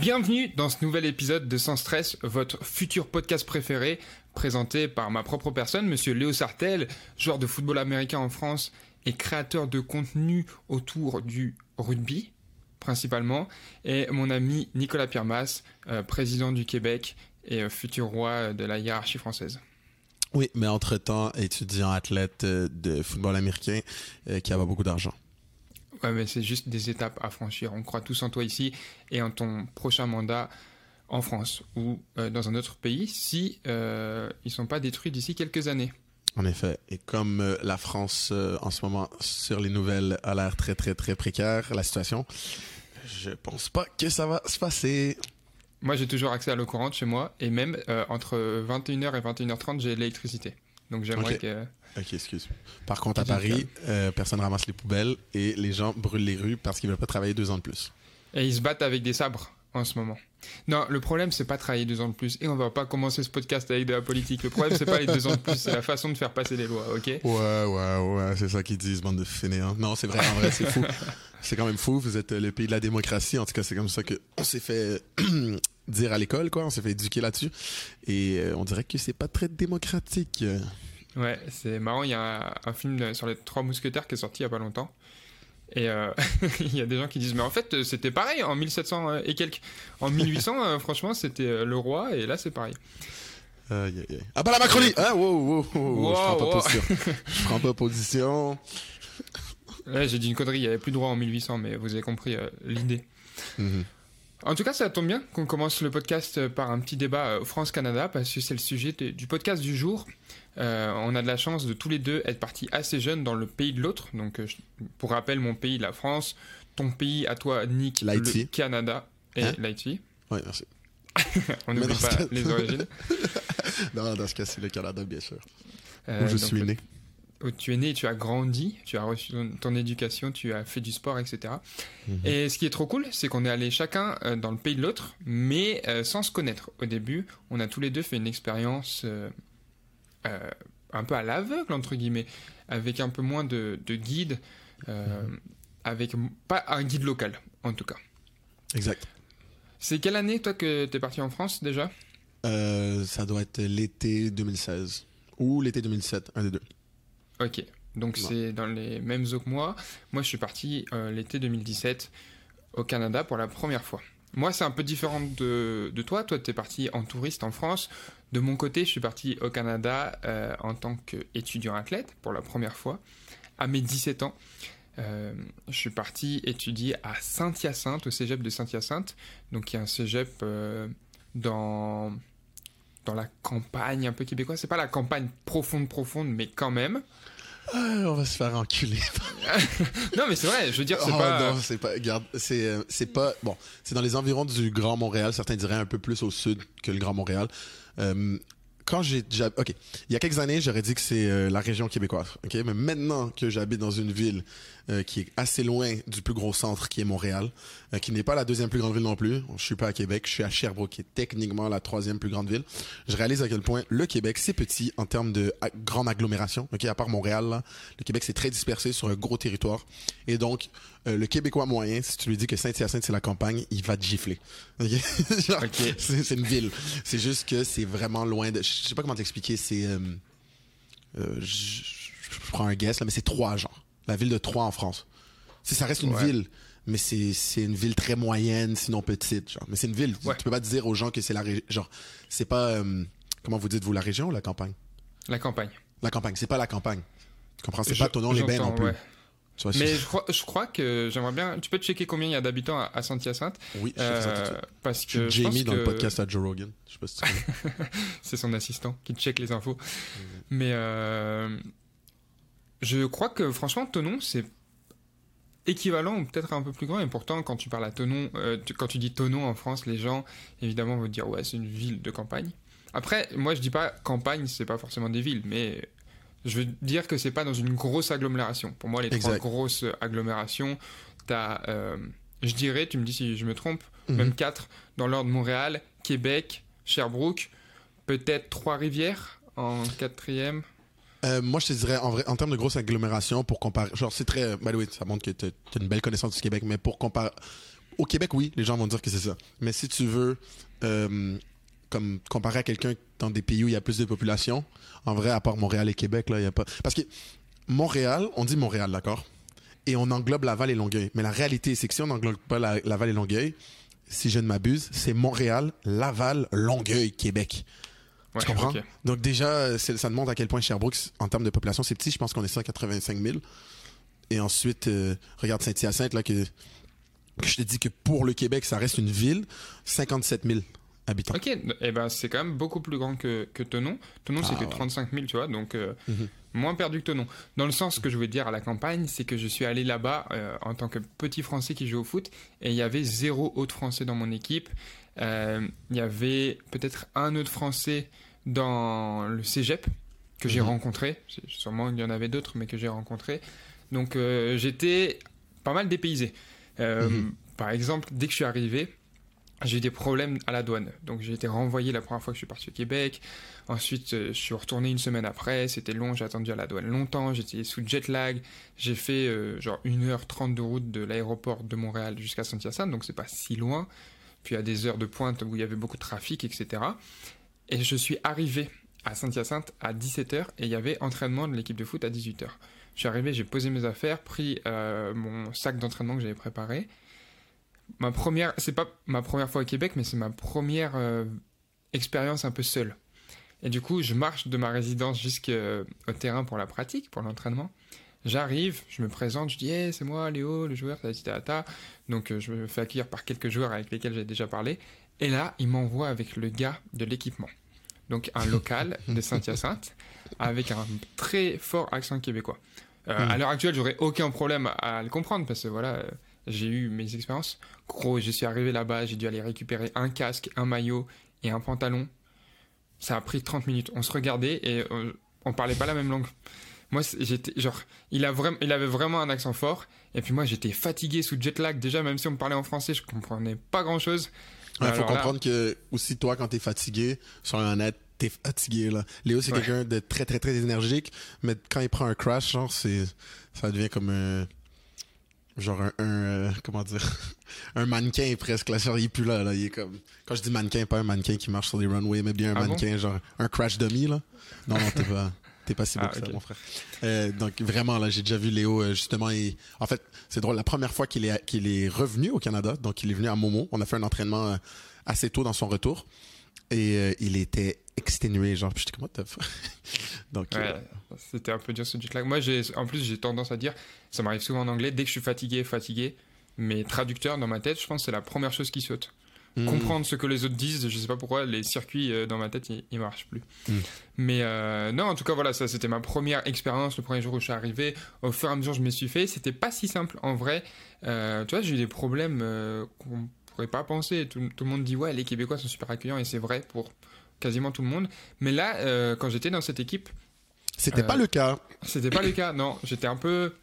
Bienvenue dans ce nouvel épisode de Sans Stress, votre futur podcast préféré, présenté par ma propre personne, monsieur Léo Sartel, joueur de football américain en France et créateur de contenu autour du rugby, principalement, et mon ami Nicolas Piermas, euh, président du Québec et euh, futur roi de la hiérarchie française. Oui, mais entre-temps, étudiant athlète euh, de football américain qui a beaucoup d'argent. Ouais, mais c'est juste des étapes à franchir. On croit tous en toi ici et en ton prochain mandat en France ou dans un autre pays si euh, ils sont pas détruits d'ici quelques années. En effet. Et comme euh, la France, euh, en ce moment, sur les nouvelles, a l'air très, très, très précaire, la situation, je pense pas que ça va se passer. Moi, j'ai toujours accès à l'eau courante chez moi, et même euh, entre 21h et 21h30, j'ai l'électricité. Donc j'aimerais que... Ok, excuse. Par contre, à Paris, euh, personne ramasse les poubelles et les gens brûlent les rues parce qu'ils veulent pas travailler deux ans de plus. Et ils se battent avec des sabres en ce moment. Non, le problème, c'est pas travailler deux ans de plus. Et on va pas commencer ce podcast avec de la politique. Le problème, c'est pas les deux ans de plus, c'est la façon de faire passer les lois, ok? Ouais, ouais, ouais, c'est ça qu'ils disent, bande de fainéants. Non, c'est vrai, en vrai, c'est fou. C'est quand même fou. Vous êtes le pays de la démocratie. En tout cas, c'est comme ça que on s'est fait dire à l'école, quoi. On s'est fait éduquer là-dessus. Et euh, on dirait que c'est pas très démocratique. Ouais, c'est marrant, il y a un, un film sur les trois mousquetaires qui est sorti il y a pas longtemps. Et euh, il y a des gens qui disent, mais en fait, euh, c'était pareil en 1700 et quelques. En 1800, euh, franchement, c'était euh, le roi, et là, c'est pareil. Aïe. Ah, bah la Macronie! Wow, wow, wow, wow, Je prends pas position. Je prends pas position. Ouais, j'ai dit une connerie, il y avait plus de roi en 1800, mais vous avez compris euh, l'idée. Mhm. En tout cas, ça tombe bien qu'on commence le podcast euh, par un petit débat euh, France-Canada, parce que c'est le sujet de- du podcast du jour. Euh, on a de la chance de tous les deux être partis assez jeunes dans le pays de l'autre. Donc, euh, je- pour rappel, mon pays, la France, ton pays, à toi, Nick, le Canada et Hein l'Haïti. Ouais, merci. On n'oublie pas cas- les origines. Non, dans ce cas, c'est le Canada, bien sûr. Euh, Où je donc, suis né. où tu es né, tu as grandi, tu as reçu ton, éducation, tu as fait du sport, etc. Mhm. Et ce qui est trop cool, c'est qu'on est allé chacun dans le pays de l'autre, mais sans se connaître. Au début, on a tous les deux fait une expérience euh, un peu à l'aveugle, entre guillemets, avec un peu moins de, de guide, euh, avec pas un guide local, en tout cas. Exact. C'est quelle année, toi, que t'es parti en France, déjà? Euh, ça doit être l'été 2016. Ou l'été 2007, un des deux. Ok, donc c'est dans les mêmes eaux que moi. Moi, je suis parti l'été 2017 au Canada pour la première fois. Moi, c'est un peu différent de, toi. Toi, tu es parti en touriste en France. De mon côté, je suis parti au Canada euh, en tant qu'étudiant athlète pour la première fois, à mes 17 ans. Euh, je suis parti étudier à Saint-Hyacinthe, au cégep de Saint-Hyacinthe, donc il y a un cégep euh, dans, dans la campagne un peu québécoise. C'est pas la campagne profonde, profonde, mais quand même. Ah, on va se faire enculer. Non, mais c'est vrai, je veux dire, c'est Oh, pas. non, c'est pas. Regarde, c'est, c'est pas. Bon, c'est dans les environs du Grand Montréal. Certains diraient un peu plus au sud que le Grand Montréal. Euh, quand j'ai. j'hab- Ok. Il y a quelques années, j'aurais dit que c'est euh, la région québécoise. Ok? Mais maintenant que j'habite dans une ville euh, qui est assez loin du plus gros centre qui est Montréal, euh, qui n'est pas la deuxième plus grande ville non plus. Je suis pas à Québec. Je suis à Sherbrooke, qui est techniquement la troisième plus grande ville. Je réalise à quel point le Québec, c'est petit en termes de grande agglomération. Ok. À part Montréal, là, le Québec, c'est très dispersé sur un gros territoire. Et donc, euh, le Québécois moyen, si tu lui dis que Saint-Hyacinthe, c'est la campagne, il va te gifler. Ok? Genre, Ok. c'est, une ville. C'est juste que c'est vraiment loin de. Je sais pas comment t'expliquer. C'est. euh, euh, je, je prends un guess, là, mais c'est Troyes, genre. La ville de Troyes en France. Si ça reste une Ouais. ville, mais c'est, c'est une ville très moyenne, sinon petite, genre. Mais c'est une ville. Ouais. Tu peux pas dire aux gens que c'est la région. Genre, c'est pas. euh, comment vous dites-vous, la région ou la campagne? La campagne. La campagne, c'est pas la campagne. Tu comprends? C'est pas ton les bains non plus. ouais. Tu vois, Mais je crois, je crois que j'aimerais bien. Tu peux checker combien il y a d'habitants à, à Saint-Hyacinthe? Oui, je fais ça tout de euh, suite. Parce que je pense Jamie dans que le podcast à Joe Rogan. Je sais pas si c'est son assistant qui check les infos. Mhm. Mais euh, je crois que franchement, Tonon, c'est équivalent ou peut-être un peu plus grand. Et pourtant, quand tu parles à Tonon, euh, tu- quand tu dis Tonon en France, les gens évidemment vont dire ouais, c'est une ville de campagne. Après, moi je dis pas campagne, c'est pas forcément des villes, mais je veux dire que c'est pas dans une grosse agglomération. Pour moi, les trois grosses agglomérations, t'as, euh, je dirais, tu me dis si je me trompe, Mhm. même quatre dans l'ordre Montréal, Québec, Sherbrooke, peut-être Trois-Rivières en quatrième. Euh, moi, je te dirais, en vrai, en termes de grosse agglomération, pour comparer, genre, c'est très, way, ça montre que tu as une belle connaissance du Québec, mais pour comparer, au Québec, oui, les gens vont dire que c'est ça. Mais si tu veux, euh, comme comparer à quelqu'un dans des pays où il y a plus de population, en vrai, à part Montréal et Québec, là, il y a pas. Parce que Montréal, on dit Montréal, d'accord? Et on englobe Laval et Longueuil. Mais la réalité, c'est que si on n'englobe pas la- Laval et Longueuil, si je ne m'abuse, c'est Montréal, Laval, Longueuil, Québec. Ouais, tu comprends? Donc déjà, ça demande à quel point Sherbrooke, en termes de population, c'est petit. Je pense qu'on est 185 000. Et ensuite, euh, regarde Saint-Hyacinthe, là, que, que je te dis que pour le Québec, ça reste une ville, 57 000 habitants. Ok, et ben c'est quand même beaucoup plus grand que, que Tenon. Tenon, c'est Ah, que ouais. 35 000, tu vois, donc euh, Mhm. moins perdu que Tenon. Dans le sens que je voulais dire à la campagne, c'est que je suis allé là-bas euh, en tant que petit Français qui joue au foot, et il y avait zéro autre Français dans mon équipe. Euh, Il y avait peut-être un autre Français dans le cégep que j'ai Mhm. rencontré. Sûrement il y en avait d'autres, mais que j'ai rencontré. Donc euh, j'étais pas mal dépaysé. Euh, Mhm. Par exemple, dès que je suis arrivé, j'ai eu des problèmes à la douane. Donc j'ai été renvoyé la première fois que je suis parti au Québec. Ensuite, euh, je suis retourné une semaine après. C'était long, j'ai attendu à la douane longtemps. J'étais sous jet lag. J'ai fait genre 1h30 de route de l'aéroport de Montréal jusqu'à Saint-Hyacinthe, donc c'est pas si loin. Puis à des heures de pointe où il y avait beaucoup de trafic, etc. Et je suis arrivé à Saint-Hyacinthe à 17h et il y avait entraînement de l'équipe de foot à 18h. Je suis arrivé, j'ai posé mes affaires, pris euh, mon sac d'entraînement que j'avais préparé. Ma première, c'est pas ma première fois au Québec, mais c'est ma première euh, expérience un peu seule. Et du coup, je marche de ma résidence jusqu'au terrain pour la pratique, pour l'entraînement. J'arrive, je me présente, je dis hey, c'est moi Léo, le joueur, tata, tata. Donc euh, je me fais accueillir par quelques joueurs avec lesquels j'ai déjà parlé. Et là, il m'envoie avec le gars de l'équipement. Donc un local de Saint-Hyacinthe avec un très fort accent québécois. Euh, Mm. À l'heure actuelle, j'aurais aucun problème à, le comprendre parce que voilà, euh, j'ai eu mes expériences. Gros, je suis arrivé là-bas, j'ai dû aller récupérer un casque, un maillot et un pantalon. Ça a pris 30 minutes. On se regardait et euh, on parlait pas la même langue. Moi, j'étais genre, il, a vraiment, il avait vraiment un accent fort. Et puis moi, j'étais fatigué sous jet lag. Déjà, même si on me parlait en français, je comprenais pas grand-chose. Il faut Alors là- comprendre que aussi toi, quand t'es fatigué, sur un net, t'es fatigué là. Léo, c'est Ouais. quelqu'un de très très très énergique, mais quand il prend un crash, genre c'est, ça devient comme un, genre un, un, euh, comment dire, un mannequin presque. Là, genre il est plus là, là, il est comme, quand je dis mannequin, pas un mannequin qui marche sur des runways, mais bien un Ah bon? mannequin, genre un crash dummy là. Non, non, t'es pas. T'es pas si beau Ah, que ça, mon frère. Euh, donc vraiment là, j'ai déjà vu Léo euh, justement. Et en fait, c'est drôle. La première fois qu'il est qu'il est revenu au Canada, donc il est venu à Momo. On a fait un entraînement euh, assez tôt dans son retour et euh, il était exténué, genre. J'étais comme what? Donc euh, Ouais, c'était un peu dur ce jet lag. Moi, j'ai, en plus, j'ai tendance à dire, ça m'arrive souvent en anglais, dès que je suis fatigué, fatigué, mes traducteurs dans ma tête, je pense que c'est la première chose qui saute. Hmm, Comprendre ce que les autres disent, je sais pas pourquoi, les circuits euh, dans ma tête, ils, ils marchent plus. Mm. Mais euh, non, en tout cas, voilà, ça c'était ma première expérience, le premier jour où je suis arrivé. Au fur et à mesure, je me suis fait. C'était pas si simple en vrai. Euh, tu vois, j'ai eu des problèmes euh, qu'on pourrait pas penser. Tout, tout le monde dit, ouais, les Québécois sont super accueillants, et c'est vrai pour quasiment tout le monde. Mais là, quand j'étais dans cette équipe, C'était pas le cas. c'était pas le cas, non. J'étais un peu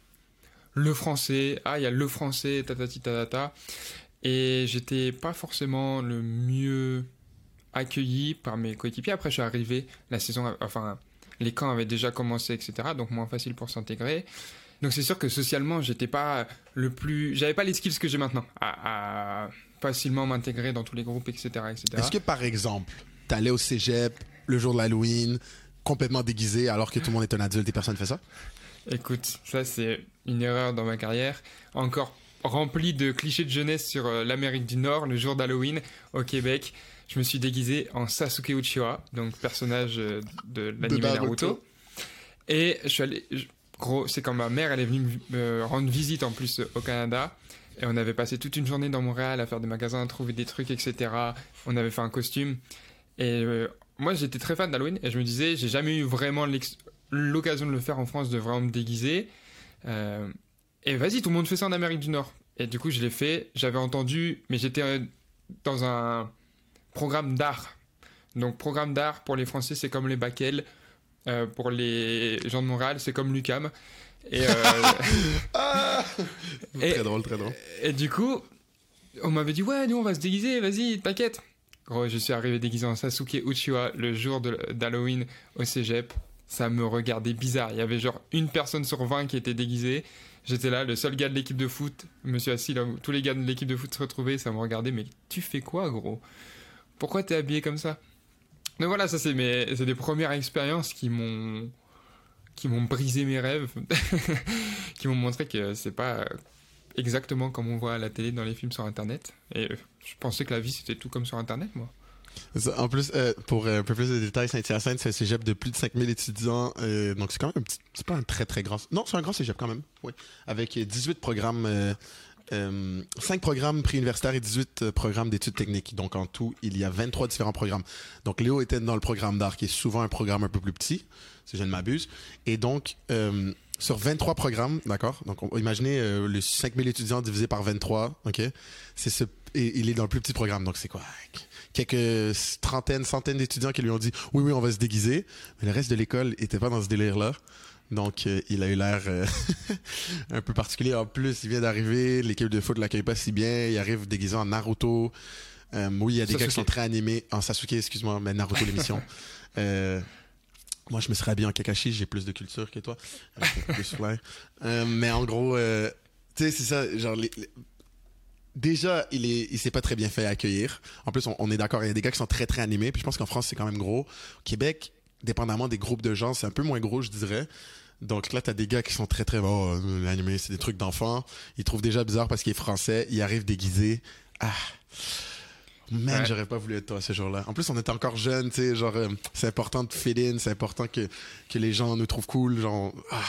le français. Ah, il y a le français, tatati tatata. Et j'étais pas forcément le mieux accueilli par mes coéquipiers. Après, je suis arrivé, la saison, enfin, les camps avaient déjà commencé, etc. Donc moins facile pour s'intégrer. Donc c'est sûr que socialement, j'étais pas le plus, j'avais pas les skills que j'ai maintenant à, à facilement m'intégrer dans tous les groupes, etc., etc. Est-ce que par exemple, t'allais au cégep le jour de l'Halloween, complètement déguisé, alors que tout le monde est un adulte et personne fait ça? Écoute, ça c'est une erreur dans ma carrière. Encore rempli de clichés de jeunesse sur euh, l'Amérique du Nord, le jour d'Halloween au Québec. Je me suis déguisé en Sasuke Uchiwa, donc personnage euh, de l'anime Naruto. Et je suis allé. je- gros, c'est quand ma mère, elle est venue me rendre visite en plus au Canada. Et on avait passé toute une journée dans Montréal à faire des magasins, à trouver des trucs, etc. On avait fait un costume. Et euh, moi, j'étais très fan d'Halloween. Et je me disais, j'ai jamais eu vraiment l'occasion de le faire en France, de vraiment me déguiser. Euh, et vas-y, tout le monde fait ça en Amérique du Nord. Et du coup, je l'ai fait. J'avais entendu, mais j'étais euh, dans un programme d'art. Donc, programme d'art pour les Français, c'est comme les Bakel. Euh, pour les gens de Montréal, c'est comme l'UCAM. Et, euh, Ah! Et- Très drôle, très drôle. et du coup, on m'avait dit Ouais, nous, on va se déguiser, vas-y, t'inquiète. Gros, je suis arrivé déguisé en Sasuke Uchiwa le jour d'Halloween au cégep. ça me regardait bizarre. Il y avait genre une personne sur 20 qui était déguisée. J'étais là, le seul gars de l'équipe de foot. Suis assis là tous les gars de l'équipe de foot se retrouvaient. Ça me regardait, mais tu fais quoi, gros? Pourquoi t'es habillé comme ça? Donc voilà, ça c'est mes, c'est des premières expériences qui m'ont, qui m'ont brisé mes rêves, qui m'ont montré que c'est pas exactement comme on voit à la télé dans les films sur Internet. Et je pensais que la vie c'était tout comme sur Internet, moi. En plus, euh, pour euh, un peu plus de détails, Saint-Hyacinthe, c'est un cégep de plus de 5000 étudiants. euh, donc, c'est quand même un petit. C'est pas un très, très grand. Non, c'est un grand cégep quand même. Oui. Avec 18 programmes. Euh, euh, 5 programmes préuniversitaires et 18 euh, programmes d'études techniques. Donc, en tout, il y a 23 différents programmes. Donc, Léo était dans le programme d'art, qui est souvent un programme un peu plus petit, si je ne m'abuse. Et donc, sur 23 programmes, d'accord? Donc, on, imaginez les 5000 étudiants divisé par 23, OK? C'est ce. Il est dans le plus petit programme. Donc, c'est quoi quelques trentaines, centaines d'étudiants qui lui ont dit oui, oui, on va se déguiser. Mais le reste de l'école était pas dans ce délire-là. Donc, euh, il a eu l'air euh, un peu particulier. En plus, il vient d'arriver, l'équipe de foot l'accueille pas si bien. Il arrive déguisé en Naruto. Euh, oui, il y a des gars qui sont très animés. En Sasuke, excuse-moi, mais Naruto l'émission. Moi, je me serais habillé en Kakashi, j'ai plus de culture que toi. Plus mais en gros, tu sais, c'est ça, genre, les- les- déjà, il est, il s'est pas très bien fait accueillir. En plus, on, on est d'accord, il y a des gars qui sont très, très animés. Puis je pense qu'en France, c'est quand même gros. Au Québec, dépendamment des groupes de gens, c'est un peu moins gros, je dirais. Donc là, t'as des gars qui sont très, très bon. euh, L'animé, c'est des trucs d'enfants. Ils trouvent déjà bizarre parce qu'il est français. Il arrive déguisé. Ah. Man, Ouais. j'aurais pas voulu être toi ce jour-là. En plus, on était encore jeunes, tu sais, genre, euh, c'est important de in, c'est important que, que les gens nous trouvent cool, genre, ah.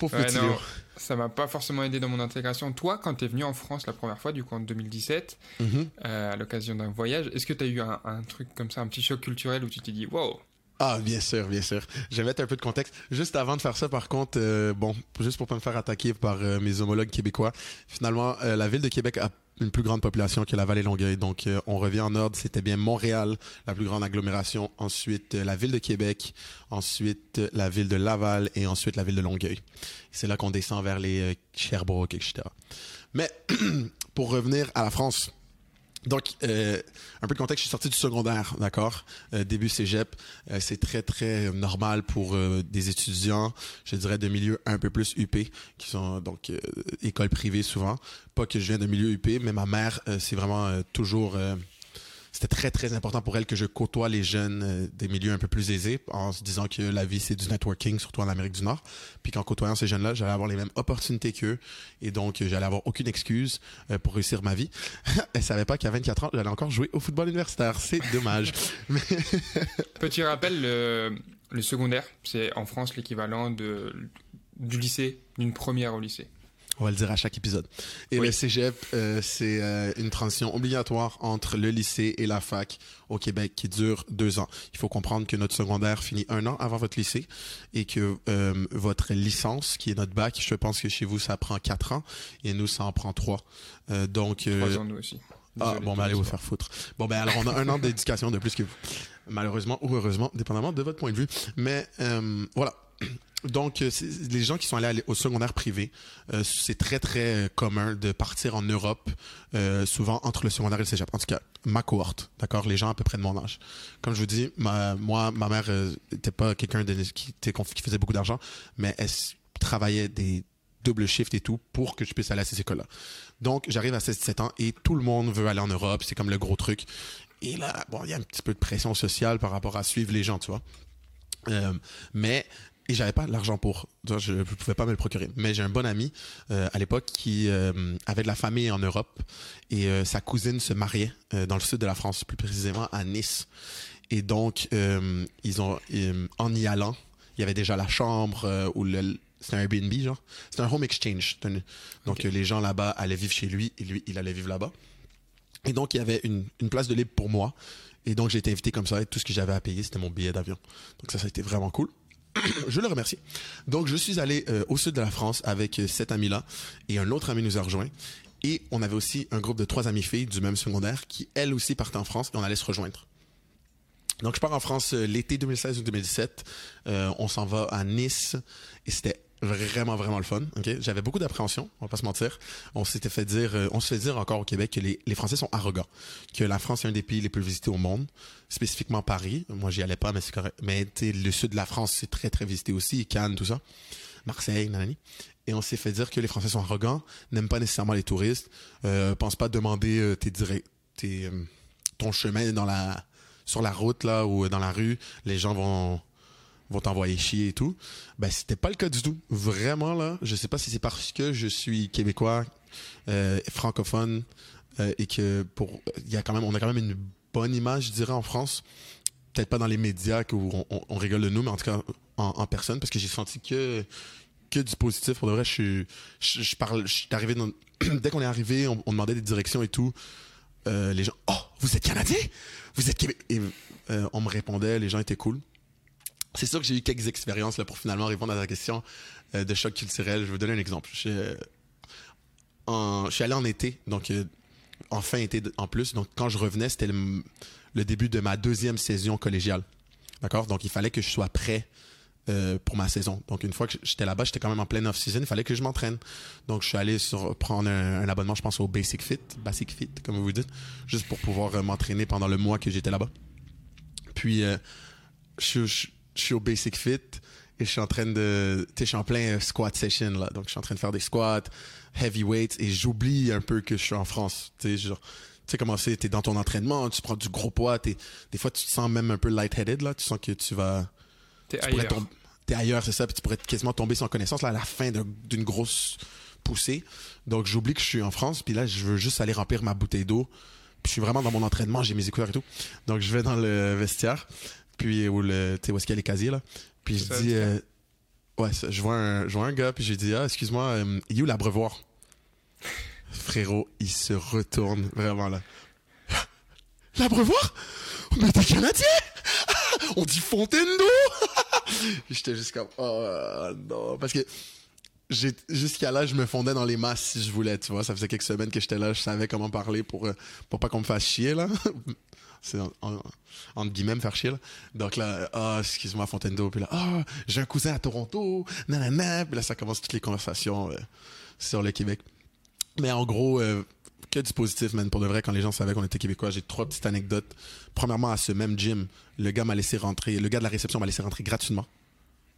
Pauvre Ouais, petit non, Léo. ça m'a pas forcément aidé dans mon intégration. Toi, quand t'es venu en France la première fois, du coup en 2017, Mhm. euh, à l'occasion d'un voyage, est-ce que t'as eu un, un truc comme ça, un petit choc culturel où tu t'es dit wow? Ah, bien sûr, bien sûr. Je vais mettre un peu de contexte. Juste avant de faire ça, par contre, euh, bon, juste pour pas me faire attaquer par euh, mes homologues québécois, finalement, la ville de Québec a une plus grande population que la vallée Longueuil. Donc, euh, on revient en ordre. C'était bien Montréal, la plus grande agglomération. Ensuite, euh, la ville de Québec. Ensuite, euh, la ville de Laval. Et ensuite, la ville de Longueuil. C'est là qu'on descend vers les euh, Sherbrooke, etc. Mais, pour revenir à la France, donc, euh, un peu de contexte, je suis sorti du secondaire, d'accord? Euh, début cégep, euh, c'est très, très normal pour euh, des étudiants, je dirais, de milieux un peu plus UP, qui sont donc euh, école privée souvent. Pas que je viens de milieu UP, mais ma mère, euh, c'est vraiment euh, toujours... c'était très, très important pour elle que je côtoie les jeunes euh, des milieux un peu plus aisés, en se disant que la vie, c'est du networking, surtout en Amérique du Nord. Puis qu'en côtoyant ces jeunes-là, j'allais avoir les mêmes opportunités qu'eux. Et donc, euh, j'allais avoir aucune excuse euh, pour réussir ma vie. Elle savait pas qu'à 24 ans, j'allais encore jouer au football universitaire. C'est dommage. Petit rappel, le, le secondaire, c'est en France l'équivalent du lycée, d'une première au lycée. On va le dire à chaque épisode. Et Oui. le cégep, euh, c'est euh, une transition obligatoire entre le lycée et la fac au Québec qui dure deux ans. Il faut comprendre que notre secondaire finit un an avant votre lycée et que euh, votre licence, qui est notre bac, je pense que chez vous, ça prend quatre ans et nous, ça en prend trois. Euh, donc, euh, Trois ans, nous aussi. Ah, bon, ben allez vous faire foutre. Bon, ben alors, on a un an d'éducation de plus que vous. Malheureusement ou heureusement, dépendamment de votre point de vue. Mais euh, voilà. Donc, euh, les gens qui sont allés au secondaire privé, euh, c'est très, très euh, commun de partir en Europe, euh, souvent entre le secondaire et le cégep. En tout cas, ma cohorte, d'accord? Les gens à peu près de mon âge. Comme je vous dis, ma, moi, ma mère n'était pas quelqu'un qui, qui faisait beaucoup d'argent, mais elle travaillait des double shift et tout pour que je puisse aller à ces écoles-là. Donc, j'arrive à 16-17 ans et tout le monde veut aller en Europe. C'est comme le gros truc. Et là, bon, il y a un petit peu de pression sociale par rapport à suivre les gens, tu vois? Euh, mais et j'avais pas l'argent pour. Je ne pouvais pas me le procurer. Mais j'ai un bon ami euh, à l'époque qui euh, avait de la famille en Europe. Et euh, sa cousine se mariait dans le sud de la France plus précisément à Nice. Et donc ils ont en y allant il y avait déjà la chambre ou le c'était un Airbnb genre. C'était un home exchange. Un- donc les gens là-bas allaient vivre chez lui et lui il allait vivre là-bas. Et donc il y avait une, une place de libre pour moi. Et donc j'ai été invité comme ça et tout ce que j'avais à payer c'était mon billet d'avion. Donc ça ça a été vraiment cool je le remercie. Donc, je suis allé euh, au sud de la France avec euh, cet ami-là et un autre ami nous a rejoint. Et on avait aussi un groupe de trois amies filles du même secondaire qui, elles aussi, partaient en France et on allait se rejoindre. Donc, je pars en France euh, l'été 2016 ou 2017. Euh, on s'en va à Nice et c'était vraiment vraiment le fun ok? J'avais beaucoup d'appréhension on va pas se mentir. On s'était fait dire euh, on se fait dire encore au Québec que les, Français sont arrogants que la France est un des pays les plus visités au monde spécifiquement Paris. Moi j'y allais pas mais c'est correct. Mais le sud de la France c'est très très visité aussi Cannes tout ça. Marseille nanani. Et on s'est fait dire que les Français sont arrogants n'aiment pas nécessairement les touristes euh, pensent pas demander euh, tes direct tes, euh, ton chemin dans la sur la route là ou dans la rue. Les gens vont vont t'envoyer chier et tout. Ben, c'était pas le cas du tout. Vraiment, là, je sais pas si c'est parce que je suis québécois, euh, francophone, euh, et que pour, y a quand même, on a quand même une bonne image, je dirais, en France. Peut-être pas dans les médias où on, rigole de nous, mais en tout cas, en, personne, parce que j'ai senti que, que du positif. Pour vrai, je suis, je, parle, dès qu'on est arrivé, on, demandait des directions et tout. Euh, les gens, oh, vous êtes Canadien? Vous êtes Québécois? Et, on me répondait, les gens étaient cool. C'est sûr que j'ai eu quelques expériences là, pour finalement répondre à ta question euh, de choc culturel. Je vais vous donner un exemple. Je, suis, euh, en- je suis allé en été, donc euh, en fin été en plus. Donc quand je revenais, c'était le, début de ma deuxième saison collégiale. D'accord? Donc il fallait que je sois prêt pour ma saison. Donc une fois que j'étais là-bas, j'étais quand même en pleine off-season, il fallait que je m'entraîne. Donc je suis allé sur, prendre un, abonnement, je pense au Basic Fit, Basic Fit, comme vous dites, juste pour pouvoir m'entraîner pendant le mois que j'étais là-bas. Puis je, je- je suis au Basic Fit et je suis en train de, tu sais, je suis en plein euh, squat session là, donc je suis en train de faire des squats, heavy weights et j'oublie un peu que je suis en France. Tu sais, genre, tu sais comment c'est, t'es dans ton entraînement, tu prends du gros poids, t'es, des fois tu te sens même un peu lightheaded là, tu sens que tu vas T'es tu pourrais ailleurs. tomber- T'es ailleurs, c'est ça, puis tu pourrais quasiment tomber sans connaissance là, à la fin d'un- d'une grosse poussée. Donc j'oublie que je suis en France, puis là je veux juste aller remplir ma bouteille d'eau. Puis je suis vraiment dans mon entraînement, j'ai mes écouteurs et tout. Donc je vais dans le vestiaire, puis où le, tu sais où est-ce qu'il y a les casiers là. Puis je dis, euh, ouais, je vois un, je vois un gars, puis j'ai dit ah excuse-moi, euh, il est où l'abreuvoir? Frérot, il se retourne vraiment là. L'abreuvoir? Mais t'es canadien On dit fontaine d'eau J'étais juste comme, oh non. Parce que jusqu'à là, je me fondais dans les masses si je voulais, tu vois. Ça faisait quelques semaines que j'étais là, je savais comment parler pour, euh, pour pas qu'on me fasse chier, là. C'est en, en- entre guillemets me faire chier, là. Donc là, ah, excuse-moi, Fontaine d'eau. Puis là, ah, j'ai un cousin à Toronto. Puis là, ça commence toutes les conversations euh, sur le Québec. Mais en gros, euh, que du positif, man. Pour de vrai, quand les gens savaient qu'on était québécois, j'ai trois petites anecdotes. Premièrement, à ce même gym, le gars m'a laissé rentrer, le gars de la réception m'a laissé rentrer gratuitement.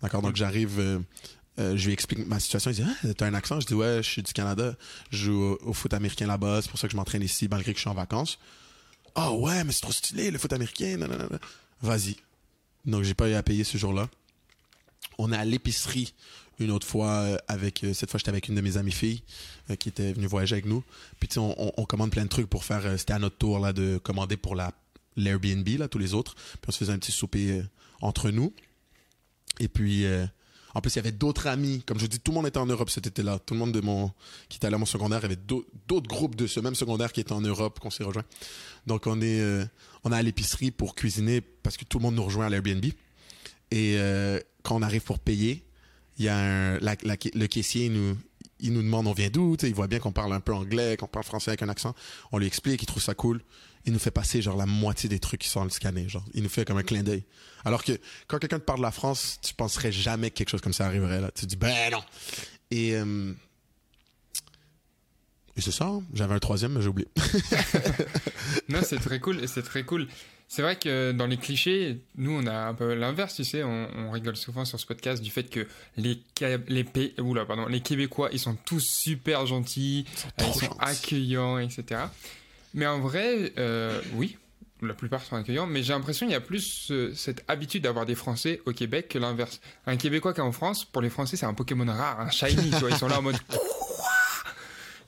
D'accord? Donc j'arrive, euh, je lui explique ma situation. Il dit, ah, t'as un accent? Je dis, ouais, je suis du Canada. Je joue au, au foot américain là-bas. C'est pour ça que je m'entraîne ici, malgré que je suis en vacances. Ah ouais, mais c'est trop stylé, le foot américain. Vas-y. Donc j'ai pas eu à payer ce jour-là. On est à l'épicerie une autre fois euh, avec euh, cette fois j'étais avec une de mes amies filles euh, qui était venue voyager avec nous puis tu sais on, on- on commande plein de trucs pour faire euh, c'était à notre tour là de commander pour la l'Airbnb là tous les autres puis on se faisait un petit souper euh, entre nous et puis en plus il y avait d'autres amis comme je dis tout le monde était en Europe cet été-là tout le monde de mon qui était allé à mon secondaire il y avait d'au- d'autres groupes de ce même secondaire qui étaient en Europe qu'on s'est rejoint donc on est euh, on est à l'épicerie pour cuisiner parce que tout le monde nous rejoint à l'Airbnb et euh, quand on arrive pour payer, il y a le caissier nous, il nous demande on vient d'où, il voit bien qu'on parle un peu anglais, qu'on parle français avec un accent. On lui explique, il trouve ça cool. Il nous fait passer genre la moitié des trucs qui sont dans le scanner, genre il nous fait comme un clin d'œil. Alors que quand quelqu'un te parle de la France, tu penserais jamais que quelque chose comme ça arriverait là. Tu te dis ben non. Et euh, et c'est ça. hein. J'avais un troisième, mais j'ai oublié. Non, c'est très cool, c'est très cool. C'est vrai que dans les clichés, nous, on a un peu l'inverse, tu sais, on, on rigole souvent sur ce podcast du fait que les, les, oula, pardon, les Québécois, ils sont tous super gentils, euh, ils sont gentils. accueillants, etc. Mais en vrai, euh, oui, la plupart sont accueillants, mais j'ai l'impression qu'il y a plus euh, cette habitude d'avoir des Français au Québec que l'inverse. Un Québécois qui est en France, pour les Français, c'est un Pokémon rare, un shiny, tu vois, ils sont là en mode...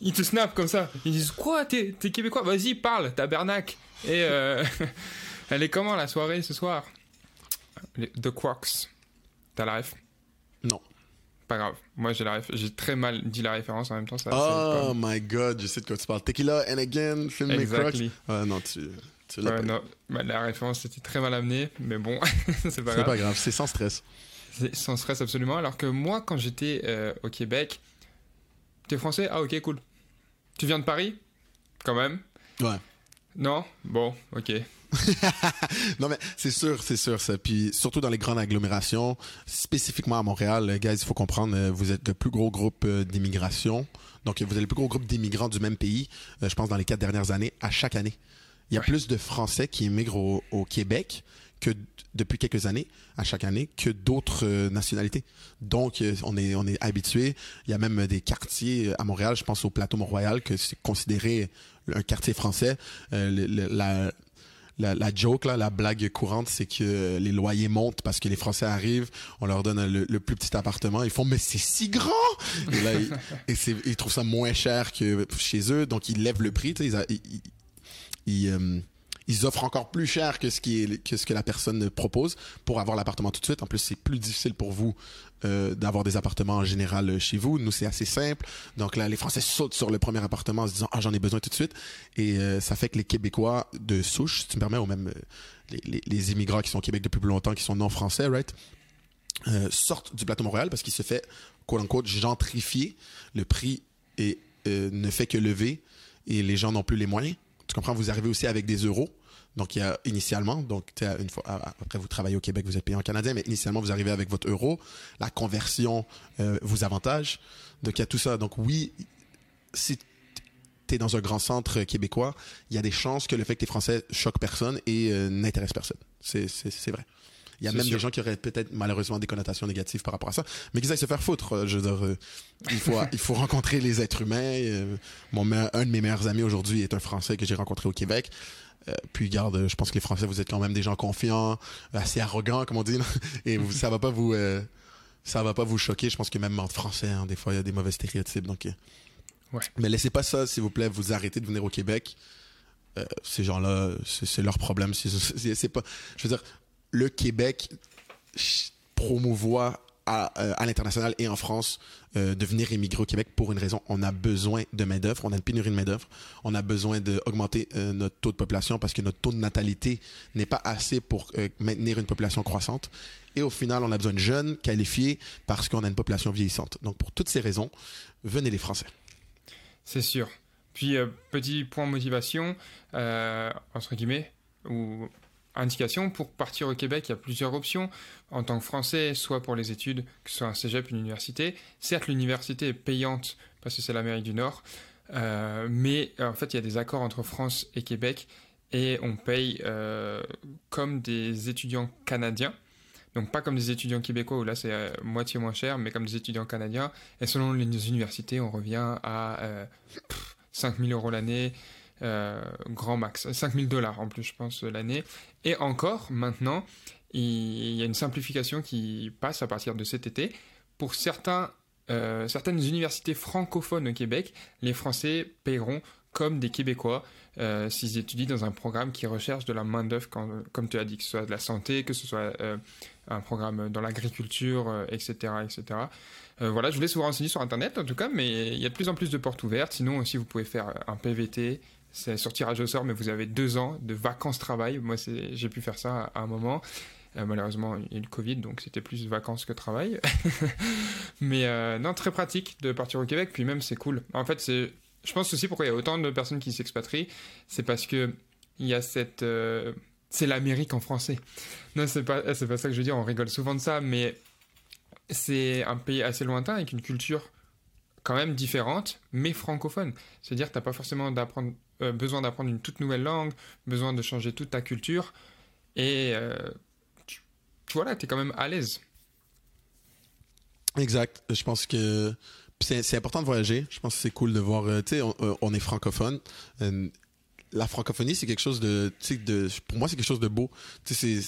Ils te snapent comme ça. Ils disent Quoi T'es t'es Québécois? Vas-y, parle, tabernacle. Et euh, elle est comment la soirée ce soir? Les- The Quarks. T'as la ref? Non. Pas grave. Moi, j'ai très mal dit la référence en même temps. Ça, Oh my god, je sais de quoi tu parles. Tequila and again, film. Exactly. Non, tu, tu l'as Ouais, pas. non, bah, la référence était très mal amenée, mais bon, c'est pas C'est grave. pas grave, c'est sans stress. C'est sans stress absolument. Alors que moi, quand j'étais euh, au Québec, t'es français? Ah, ok, cool. Tu viens de Paris? Quand même Ouais. Non? Bon, ok. non, mais c'est sûr, c'est sûr, ça. Puis surtout dans les grandes agglomérations, spécifiquement à Montréal, euh, guys, il faut comprendre, euh, vous êtes le plus gros groupe euh, d'immigration. Donc, vous êtes le plus gros groupe d'immigrants du même pays, je pense, dans les quatre dernières années, à chaque année. Il y a plus de Français qui immigrent au, Québec que depuis quelques années, à chaque année, que d'autres nationalités. Donc, on est, on est habitué. Il y a même des quartiers à Montréal, je pense au plateau Mont-Royal, que c'est considéré un quartier français. la, la, joke, là, la blague courante, c'est que les loyers montent parce que les Français arrivent, on leur donne le, plus petit appartement, ils font mais c'est si grand! Et là ils, trouvent ça moins cher que chez eux, donc ils lèvent le prix, ils, ils, euh, ils offrent encore plus cher que ce qui est que ce que la personne propose pour avoir l'appartement tout de suite. En plus, c'est plus difficile pour vous euh, d'avoir des appartements en général euh, chez vous. Nous, c'est assez simple. Donc là, les Français sautent sur le premier appartement en se disant ah j'en ai besoin tout de suite. Et euh, ça fait que les Québécois de souche, si tu me permets, ou même les, les, les, immigrants qui sont au Québec depuis plus longtemps, qui sont non français, right, sortent du plateau Montréal parce qu'il se fait quote unquote gentrifier. Le prix est, ne fait que lever et les gens n'ont plus les moyens. Tu comprends? Vous arrivez aussi avec des euros. Donc, il y a initialement, donc, une fois, après vous travaillez au Québec, vous êtes payé en canadien, mais initialement, vous arrivez avec votre euro. La conversion euh, vous avantage. Donc, il y a tout ça. Donc, oui, si tu es dans un grand centre québécois, il y a des chances que le fait que tu es français choque personne et euh, n'intéresse personne. C'est vrai. Il y a même des gens qui auraient peut-être malheureusement des connotations négatives par rapport à ça, mais qui aillent se faire foutre. Euh, je veux dire, il faut il faut rencontrer les êtres humains. mon un de mes meilleurs amis aujourd'hui est un Français que j'ai rencontré au Québec. Euh, puis garde, je pense que les Français, vous êtes quand même des gens confiants, assez arrogants, comme on dit, et ça va pas vous, euh, ça va pas vous choquer. Je pense que même en français, hein, des fois, il y a des mauvais stéréotypes. Donc, euh. ouais. mais laissez pas ça, s'il vous plaît, vous arrêter de venir au Québec. ces gens-là, c'est leur problème. C'est pas, je veux dire, le Québec promouvoit à, à l'international et en France euh, de venir émigrer au Québec pour une raison. On a besoin de main-d'œuvre, on a une pénurie de main-d'œuvre, on a besoin d'augmenter euh, notre taux de population parce que notre taux de natalité n'est pas assez pour euh, maintenir une population croissante. Et au final, on a besoin de jeunes qualifiés parce qu'on a une population vieillissante. Donc pour toutes ces raisons, venez les Français. C'est sûr. Puis, petit point motivation, entre guillemets, ou indication, pour partir au Québec, il y a plusieurs options. En tant que Français, soit pour les études, que ce soit un cégep, une université. Certes, l'université est payante parce que c'est l'Amérique du Nord, euh, mais euh, en fait, il y a des accords entre France et Québec et on paye euh, comme des étudiants canadiens. Donc pas comme des étudiants québécois où là c'est moitié moins cher, mais comme des étudiants canadiens. Et selon les universités, on revient à 5000 euros l'année, euh, grand max, 5000 dollars en plus, je pense, l'année. Et encore, maintenant, il y a une simplification qui passe à partir de cet été. Pour certains, euh, certaines universités francophones au Québec, les Français paieront comme des Québécois euh, s'ils étudient dans un programme qui recherche de la main-d'œuvre, comme tu as dit, que ce soit de la santé, que ce soit un programme dans l'agriculture, etc. etc. voilà, je vous laisse vous renseigner sur Internet en tout cas, mais il y a de plus en plus de portes ouvertes. Sinon aussi, vous pouvez faire un PVT, c'est sur tirage au sort, mais vous avez deux ans de vacances travail. Moi, j'ai pu faire ça à un moment. Euh, malheureusement, il y a eu le Covid, donc c'était plus vacances que travail. mais euh, non, très pratique de partir au Québec. Puis même, c'est cool. En fait, c'est, je pense aussi pourquoi il y a autant de personnes qui s'expatrient, c'est parce que il y a cette, euh, c'est l'Amérique en français. Non, c'est pas, c'est pas ça que je veux dire. On rigole souvent de ça, mais c'est un pays assez lointain avec une culture quand même différente, mais francophone. C'est-à-dire n'as pas forcément euh, besoin d'apprendre une toute nouvelle langue, besoin de changer toute ta culture. Et euh, tu, voilà, tu es quand même à l'aise. Exact. Je pense que c'est important de voyager. Je pense que c'est cool de voir. Euh, tu sais, on, est francophone. la francophonie, c'est quelque chose de, de. Pour moi, c'est quelque chose de beau. Tu sais,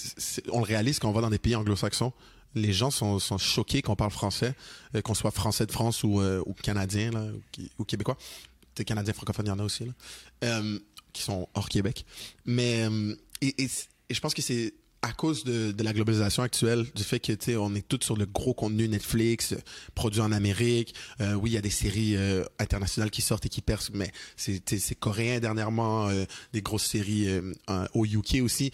on le réalise quand on va dans des pays anglo-saxons. Les gens sont, choqués qu'on parle français, qu'on soit français de France ou, ou canadien ou québécois des Canadiens francophones, il y en a aussi, euh, qui sont hors Québec. Mais, euh, et, je pense que c'est à cause de, la globalisation actuelle, du fait que, tu on est tous sur le gros contenu Netflix, produit en Amérique. Euh, oui, il y a des séries internationales qui sortent et qui percent, mais c'est, coréen dernièrement, des grosses séries au UK aussi.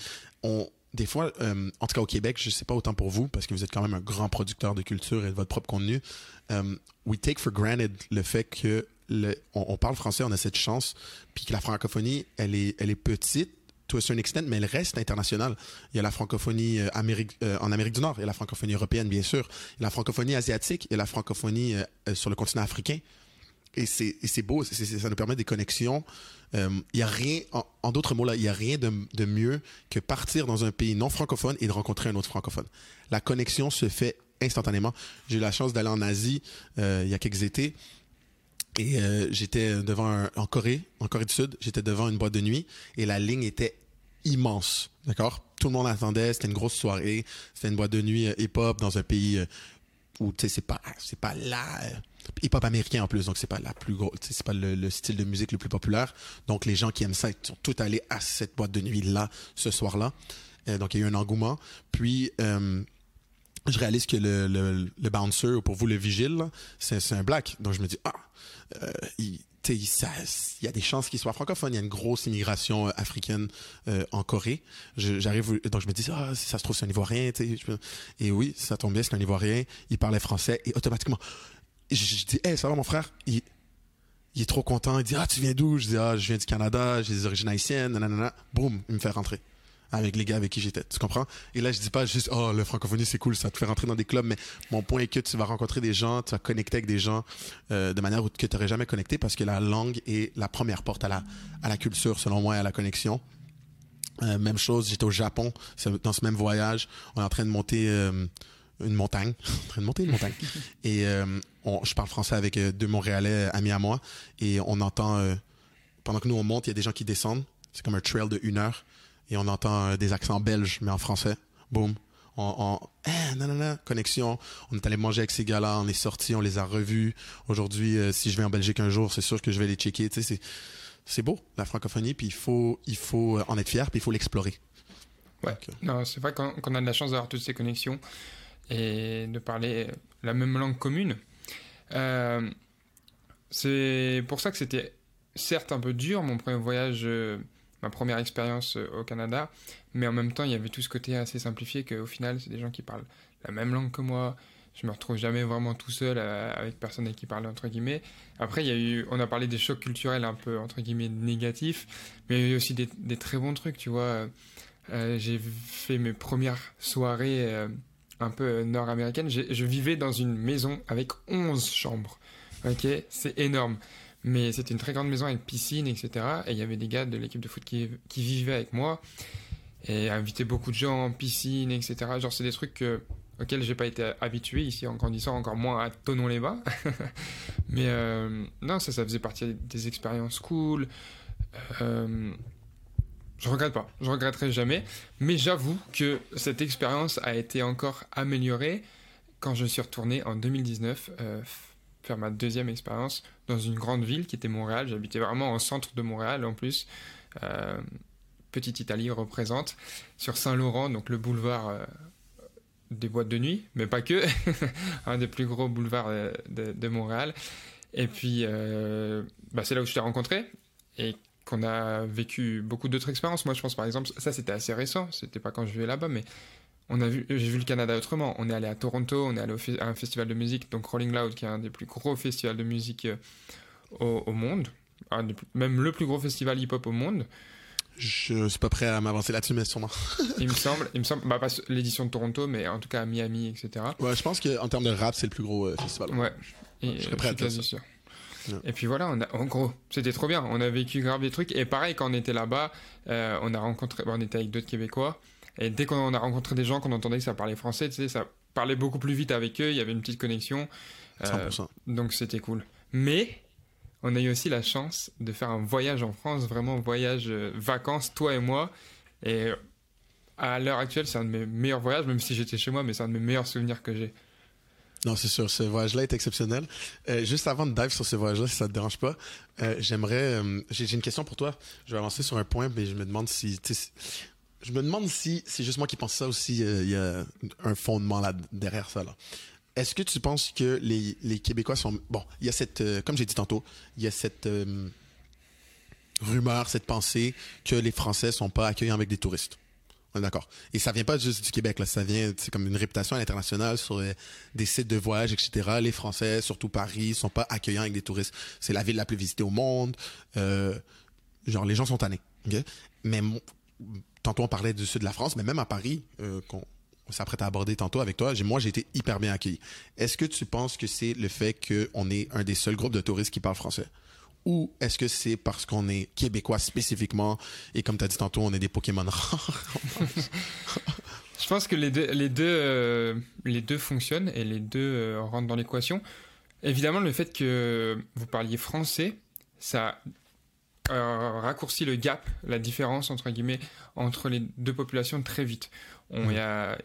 Des fois, en tout cas au Québec, je sais pas autant pour vous, parce que vous êtes quand même un grand producteur de culture et de votre propre contenu, we take for granted le fait que on, parle français, on a cette chance, puis que la francophonie, elle est, elle est petite, to a certain extent, mais elle reste internationale. Il y a la francophonie euh, euh, en Amérique du Nord, il y a la francophonie européenne, bien sûr, il y a la francophonie asiatique, a la francophonie euh, sur le continent africain. Et c'est, beau, c'est, ça nous permet des connexions. Il y a rien, en, d'autres mots là, il y a rien de, de, mieux que partir dans un pays non francophone et de rencontrer un autre francophone. La connexion se fait instantanément. J'ai eu la chance d'aller en Asie il y a quelques étés et euh, j'étais devant un, en Corée, en Corée du Sud, j'étais devant une boîte de nuit et la ligne était immense. D'accord? Tout le monde attendait, c'était une grosse soirée, c'était une boîte de nuit euh, hip-hop dans un pays euh, où tu sais c'est pas c'est pas là hip-hop américain en plus, donc c'est pas la plus c'est pas le, style de musique le plus populaire. Donc les gens qui aiment ça ils sont tous allés à cette boîte de nuit là ce soir-là. donc il y a eu un engouement. Puis je réalise que le, le, le bouncer, ou pour vous le vigile, c'est un black. Donc je me dis, ah, euh, il, il y a des chances qu'il soit francophone. Il y a une grosse immigration euh, africaine euh, en Corée. J'arrive, donc je me dis, ah, si ça se trouve, c'est un Ivoirien. Et oui, ça tombe bien, c'est un Ivoirien. Il parlait français et automatiquement, je, dis, hey, ça va mon frère? Il, il est trop content. Il dit, ah, tu viens d'où? Je dis, ah, je viens du Canada, j'ai des origines haïtiennes, nanana. Boum, il me fait rentrer avec les gars avec qui j'étais. Tu comprends? Et là, je dis pas juste, oh, le francophonie, c'est cool, ça te fait rentrer dans des clubs, mais mon point est que tu vas rencontrer des gens, tu vas connecter avec des gens euh, de manière que tu n'aurais jamais connecté parce que la langue est la première porte à la, à la culture, selon moi, et à la connexion. Euh, même chose, j'étais au Japon, dans ce même voyage, on est en train de monter euh, une montagne, en train de monter une montagne. et on, je parle français avec deux Montréalais amis à moi, et on entend, pendant que nous on monte, il y a des gens qui descendent, c'est comme un trail de une heure, et on entend euh, des accents belges, mais en français. Boum. On, eh, non, non, non, connexion. On est allé manger avec ces gars-là, on est sortis, on les a revus. Aujourd'hui, euh, si je vais en Belgique un jour, c'est sûr que je vais les checker. Tu sais, c'est beau, la francophonie, puis il faut, il faut euh, en être fier, puis il faut l'explorer. Ouais. Non, c'est vrai qu'on a de la chance d'avoir toutes ces connexions et de parler la même langue commune. c'est pour ça que c'était certes un peu dur mon premier voyage ma première expérience euh, au Canada, mais en même temps, il y avait tout ce côté assez simplifié qu'au final, c'est des gens qui parlent la même langue que moi. Je me retrouve jamais vraiment tout seul euh, avec personne avec qui parler entre guillemets. Après, il y a eu, on a parlé des chocs culturels un peu entre guillemets négatifs, mais il y a eu aussi des, très bons trucs, tu vois. Euh, j'ai fait mes premières soirées un peu nord-américaines. Je vivais dans une maison avec 11 chambres. Ok, c'est énorme. Mais c'était une très grande maison avec piscine, etc. Et il y avait des gars de l'équipe de foot qui, qui vivaient avec moi et invitaient beaucoup de gens en piscine, etc. Genre, c'est des trucs auxquels j'ai pas été habitué ici en grandissant, encore moins à Tonon-les-Bas. Mais euh, non, ça, ça faisait partie des expériences cool. Euh, je regrette pas, je regretterai jamais. Mais j'avoue que cette expérience a été encore améliorée quand je suis retourné en 2019 faire ma deuxième expérience dans une grande ville qui était Montréal. J'habitais vraiment au centre de Montréal en plus. Euh, Petite Italie représente sur Saint-Laurent, donc le boulevard euh, des boîtes de nuit, mais pas que, un des plus gros boulevards euh, de, Montréal. Et puis, bah, c'est là où je t'ai rencontré qu'on a vécu beaucoup d'autres expériences. Moi, je pense par exemple, ça c'était assez récent, c'était pas quand je vivais là-bas, mais on a vu, j'ai vu le Canada autrement. On est allé à Toronto, on est allé à un festival de musique, donc Rolling Loud, qui est un des plus gros festivals de musique euh, au, monde, même le plus gros festival hip-hop au monde. Je suis pas prêt à m'avancer là-dessus, mais sûrement. il me semble, il me semble, bah, pas l'édition de Toronto, mais en tout cas à Miami, etc. Ouais, je pense qu'en termes de rap, c'est le plus gros euh, festival. Ouais. Et, je serais prêt à quasi sûr. Et puis voilà, on a, en gros, c'était trop bien. On a vécu grave des trucs. Et pareil, quand on était là-bas, euh, on a rencontré, on était avec d'autres Québécois. Et dès qu'on a rencontré des gens qu'on entendait que ça parlait français, tu sais, ça parlait beaucoup plus vite avec eux, il y avait une petite connexion. Euh, donc c'était cool. Mais on a eu aussi la chance de faire un voyage en France, vraiment voyage euh, vacances, toi et moi. Et à l'heure actuelle, c'est un de mes meilleurs voyages, même si j'étais chez moi, mais c'est un de mes meilleurs souvenirs que j'ai. Non, c'est sûr, ce voyage-là est exceptionnel. Euh, juste avant de dive sur ce voyage-là, si ça te dérange pas, j'aimerais. j'ai une question pour toi. Je vais avancer sur un point, mais je me demande si je me demande si c'est juste moi qui pense ça aussi, euh, il y a un fondement là derrière ça. Là. Est-ce que tu penses que les, les Québécois sont... Bon, il y a cette... Euh, comme j'ai dit tantôt, il y a cette euh, rumeur, cette pensée que les Français sont pas accueillants avec des touristes? D'accord. Et ça vient pas juste du Québec, là. Ça vient, c'est comme une réputation internationale sur des sites de voyage, etc. Les Français, surtout Paris, sont pas accueillants avec des touristes. C'est la ville la plus visitée au monde. genre, les gens sont tannés. Mais tantôt on parlait du sud de la France, mais même à Paris, euh, qu'on on s'apprête à aborder tantôt avec toi, moi j'ai été hyper bien accueilli. Est-ce que tu penses que c'est le fait qu'on est un des seuls groupes de touristes qui parlent français? Ou est-ce que c'est parce qu'on est québécois spécifiquement? Et comme tu as dit tantôt, on est des Pokémon rares? Je pense que les deux, les deux, euh, les deux fonctionnent et les deux euh, rentrent dans l'équation. Évidemment, le fait que vous parliez français, ça euh, raccourcit le gap, la différence entre guillemets entre les deux populations très vite. On Mhm. y a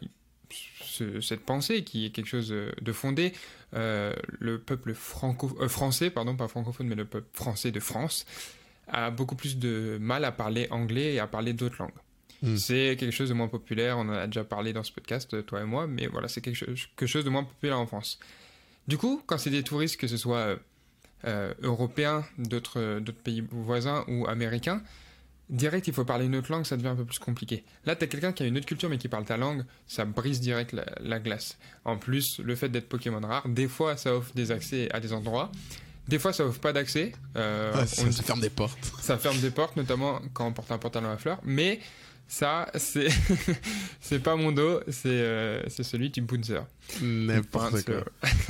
ce- cette pensée qui est quelque chose de de fondé. Euh, le peuple franco euh, français, pardon, pas francophone, mais le peuple français de France a beaucoup plus de mal à parler anglais et à parler d'autres langues. Mm. C'est quelque chose de moins populaire, on en a déjà parlé dans ce podcast, toi et moi, mais voilà, c'est quelque chose, quelque chose de moins populaire en France. Du coup, quand c'est des touristes, que ce soit euh, euh, européens, d'autres d'autres pays voisins ou américains, direct, il faut parler une autre langue, ça devient un peu plus compliqué. Là, tu as quelqu'un qui a une autre culture mais qui parle ta langue, ça brise direct la, la glace. En plus, le fait d'être Pokémon rare, des fois, ça offre des accès à des endroits. Des fois, ça offre pas d'accès. Euh, on- ça, ferme des portes. ça ferme des portes, notamment quand on porte un pantalon à fleurs. Mais ça, c'est c'est pas mon dos, c'est euh, celui du Bouncer. N'importe quoi.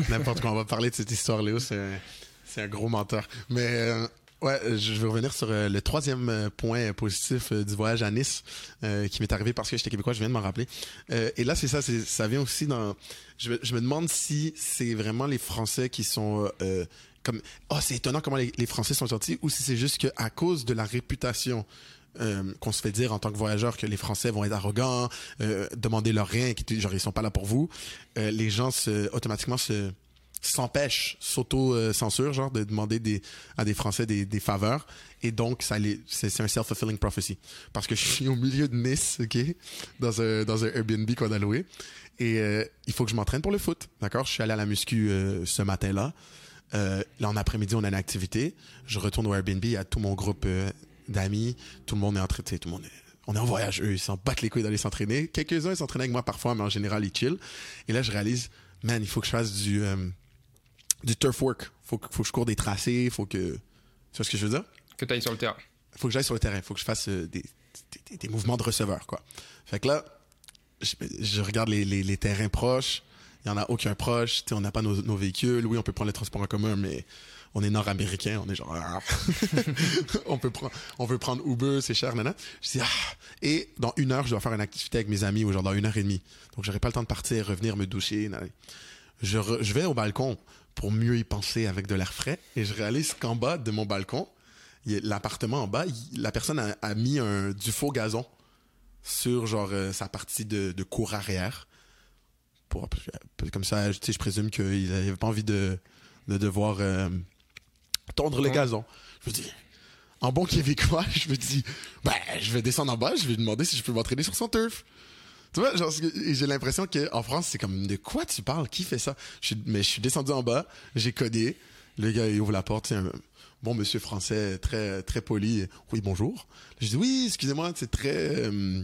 N'importe quoi. On va parler de cette histoire, Léo. C'est un, c'est un gros menteur. Mais euh, ouais, je vais revenir sur euh, le troisième euh, point positif euh, du voyage à Nice euh, qui m'est arrivé parce que j'étais québécois. Je viens de m'en rappeler. Euh, et là, c'est ça. c'est- Ça vient aussi dans. Je, me- je me demande si c'est vraiment les Français qui sont euh, comme. Oh, c'est étonnant comment les, les Français sont gentils ou si c'est juste qu'à cause de la réputation. euh, qu'on se fait dire en tant que voyageur que les Français vont être arrogants, euh, demander leur rien, genre ils sont pas là pour vous. Euh, les gens se, automatiquement se s'empêchent, s'auto-censurent, genre de demander des, à des Français des, des faveurs. Et donc, ça c'est, un self-fulfilling prophecy. Parce que je suis au milieu de Nice, OK, dans un, dans un Airbnb qu'on a loué. Et euh, il faut que je m'entraîne pour le foot, d'accord? Je suis allé à la muscu euh, ce matin-là. Euh, là, en après-midi, on a une activité. Je retourne au Airbnb, il y a tout mon groupe euh, d'amis. Tout le monde est en train, tout le monde est, on est en voyage, eux, ils s'en battent les couilles d'aller s'entraîner. Quelques-uns, ils s'entraînent avec moi parfois, mais en général, ils chill. Et là, je réalise, man, il faut que je fasse du, euh, du turf work. Faut que, faut que je cours des tracés, faut que, tu vois ce que je veux dire? Que tu ailles sur le terrain. faut que j'aille sur le terrain, faut que je fasse euh, des, des, des mouvements de receveur, quoi. Fait que là, je, je regarde les, les, les terrains proches, il y en a aucun proche, tu sais, on n'a pas nos, nos véhicules, oui, on peut prendre les transports en commun, mais on est nord-américain, on est genre, ah. on peut prendre, on veut prendre Uber, c'est cher, nana. Je dis, ah. Et dans une heure, je dois faire une activité avec mes amis, ou genre dans une heure et demie. Donc, j'aurai pas le temps de partir, revenir me doucher. Je, re- je vais au balcon pour mieux y penser avec de l'air frais, et je réalise qu'en bas de mon balcon, l'appartement en bas, il- la personne a, a mis un, du faux gazon sur genre euh, sa partie de, de cour arrière. Pour, comme ça, je présume qu'il n'avait pas envie de, de devoir euh, tondre le gazon. Je me dis, en bon québécois, je me dis, ben, je vais descendre en bas, je vais lui demander si je peux m'entraîner sur son turf. Tu vois, genre, j'ai l'impression qu'en France, c'est comme, de quoi tu parles? Qui fait ça? Je suis- mais je suis descendu en bas, j'ai cogné, le gars, il ouvre la porte, c'est un bon monsieur français, très, très poli. Oui, bonjour. Je dis, oui, excusez-moi, c'est très, euh,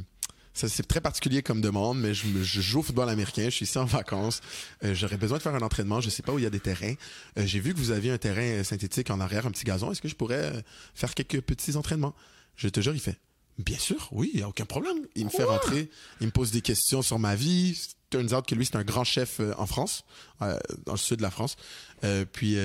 ça, c'est très particulier comme demande, mais je, joue au football américain, je suis ici en vacances, euh, j'aurais besoin de faire un entraînement, je sais pas où il y a des terrains. Euh, j'ai vu que vous aviez un terrain synthétique en arrière, un petit gazon, est-ce que je pourrais faire quelques petits entraînements? Je te jure, il fait, bien sûr, oui, il y a aucun problème. Il me fait rentrer, il me pose des questions sur ma vie. Turns out que lui, c'est un grand chef euh, en France, euh, dans le sud de la France. Euh, puis,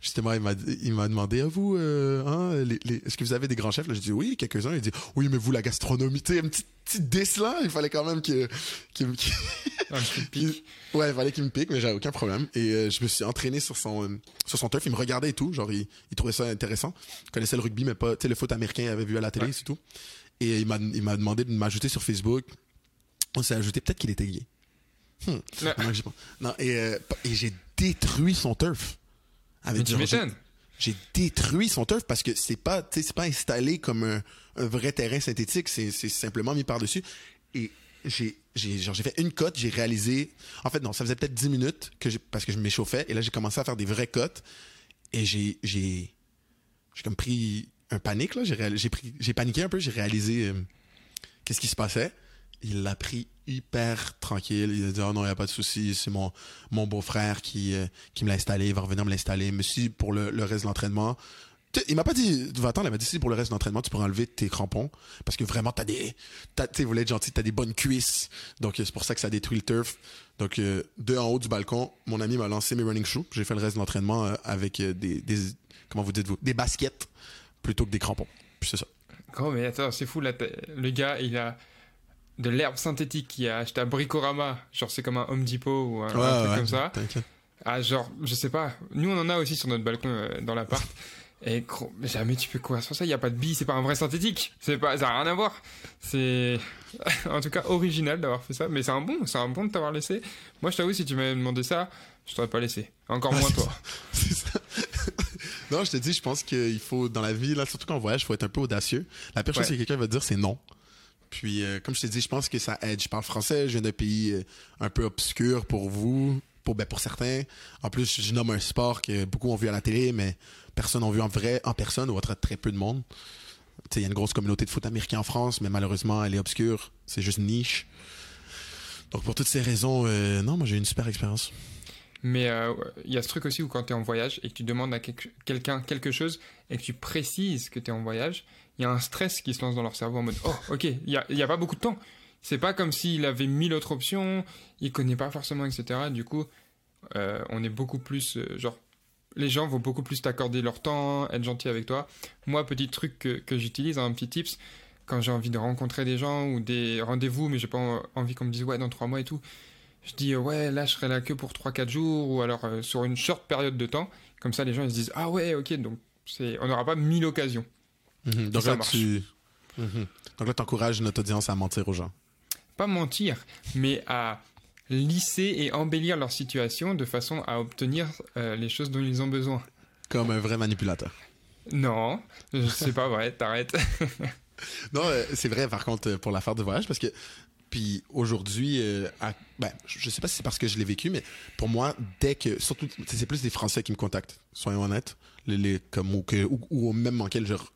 justement, il m'a, il m'a demandé, à vous, euh, hein, les, les- est-ce que vous avez des grands chefs? Là, j'ai dit, oui, quelques-uns. Il dit, oui, mais vous, la gastronomie, tu sais, une petite, petite là, il fallait quand même que, qu'il- pic. il- ouais, il fallait qu'il me pique, mais j'avais aucun problème. Et je me suis entraîné sur son, sur son turf. Il me regardait et tout. Genre, il, il trouvait ça intéressant. Il connaissait le rugby, mais pas, tu sais, le foot américain, il avait vu à la télé, Ouais. c'est tout. Et il m'a, il m'a demandé de m'ajouter sur Facebook. On s'est ajouté, peut-être qu'il était gay. Hmm. Non, et, euh, et j'ai détruit son turf. Avec j'ai- détruit son turf parce que c'est pas, c'est pas installé comme un, un vrai terrain synthétique, c'est, c'est simplement mis par-dessus. Et j'ai, j'ai, genre, j'ai fait une cote, j'ai réalisé, en fait, non, ça faisait peut-être 10 minutes que parce que je m'échauffais, et là, j'ai commencé à faire des vraies cotes, et j'ai, j'ai, j'ai comme pris un panique, j'ai, paniqué un peu, j'ai réalisé, euh, qu'est-ce qui se passait. Il l'a pris hyper tranquille. Il a dit, oh non, il n'y a pas de souci. C'est mon, beau-frère qui, euh, qui me l'a installé. Il va revenir me l'installer. Mais si, pour le, reste de l'entraînement, il m'a pas dit, va attendre, il m'a dit si pour le reste de l'entraînement, tu pourras enlever tes crampons. Parce que vraiment, t'as des, t'as, tu voulez être gentil, t'as des bonnes cuisses. Donc, euh, c'est pour ça que ça détruit le turf. Donc, euh, de en haut du balcon, mon ami m'a lancé mes running shoes. J'ai fait le reste de l'entraînement avec des, comment vous dites-vous, des baskets plutôt que des crampons. Puis c'est ça. Gros, mais attends, c'est fou, là, le gars, il a de l'herbe synthétique qu'il a acheté à Bricorama. Genre, c'est comme un Home Depot ou un, un truc comme ça. Ah, genre, je sais pas. Nous, on en a aussi sur notre balcon euh, dans l'appart. Et gros, mais jamais tu peux courir sur ça. Il n'y a pas de billes, c'est pas un vrai synthétique. C'est pas, ça n'a rien à voir. C'est, en tout cas, original d'avoir fait ça. Mais c'est un bon, c'est un bon de t'avoir laissé. Moi, je t'avoue, si tu m'avais demandé ça, je t'aurais pas laissé. Encore moins toi. C'est ça. Non, je te dis, je pense qu'il faut, dans la vie, là, surtout quand on voyage, il faut être un peu audacieux. La pire chose que quelqu'un va dire, c'est non. Puis, euh, comme je t'ai dit, je pense que ça aide. Je parle français, je viens d'un pays euh, un peu obscur pour vous, pour, ben, pour certains. En plus, je nomme un sport que beaucoup ont vu à la télé, mais personne n'a vu en vrai, en personne, ou autre très peu de monde. Tu sais, il y a une grosse communauté de foot américain en France, mais malheureusement, elle est obscure. C'est juste niche. Donc, pour toutes ces raisons, euh, non, moi, j'ai eu une super expérience. Mais euh, il y a ce truc aussi où quand tu es en voyage et que tu demandes à quelqu'un quelque chose et que tu précises que tu es en voyage, il y a un stress qui se lance dans leur cerveau en mode Oh, ok, il n'y a, y a pas beaucoup de temps. C'est pas comme s'il avait mille autres options, il connaît pas forcément, etc. Du coup, euh, on est beaucoup plus. euh, genre, les gens vont beaucoup plus t'accorder leur temps, être gentils avec toi. Moi, petit truc que, j'utilise, un petit tips, quand j'ai envie de rencontrer des gens ou des rendez-vous, mais j'ai pas en- envie qu'on me dise ouais, dans trois mois et tout, je dis euh, ouais, là je serai là que pour 3-4 jours ou alors euh, sur une short période de temps. Comme ça, les gens ils se disent ah ouais, ok, donc c'est, on n'aura pas mille occasions. Mhm. Donc ça là, tu. Mhm. Donc là, t'encourages notre audience à mentir aux gens. Pas mentir, mais à lisser et embellir leur situation de façon à obtenir euh, les choses dont ils ont besoin. Comme un vrai manipulateur. Non, c'est pas vrai, t'arrêtes. Non, c'est vrai, par contre, pour l'affaire du voyage, parce que. Puis aujourd'hui, euh, ben, je sais pas si c'est parce que je l'ai vécu, mais pour moi, dès que. Surtout, c'est plus des Français qui me contactent, soyons honnêtes. Les, comme, ou, que, même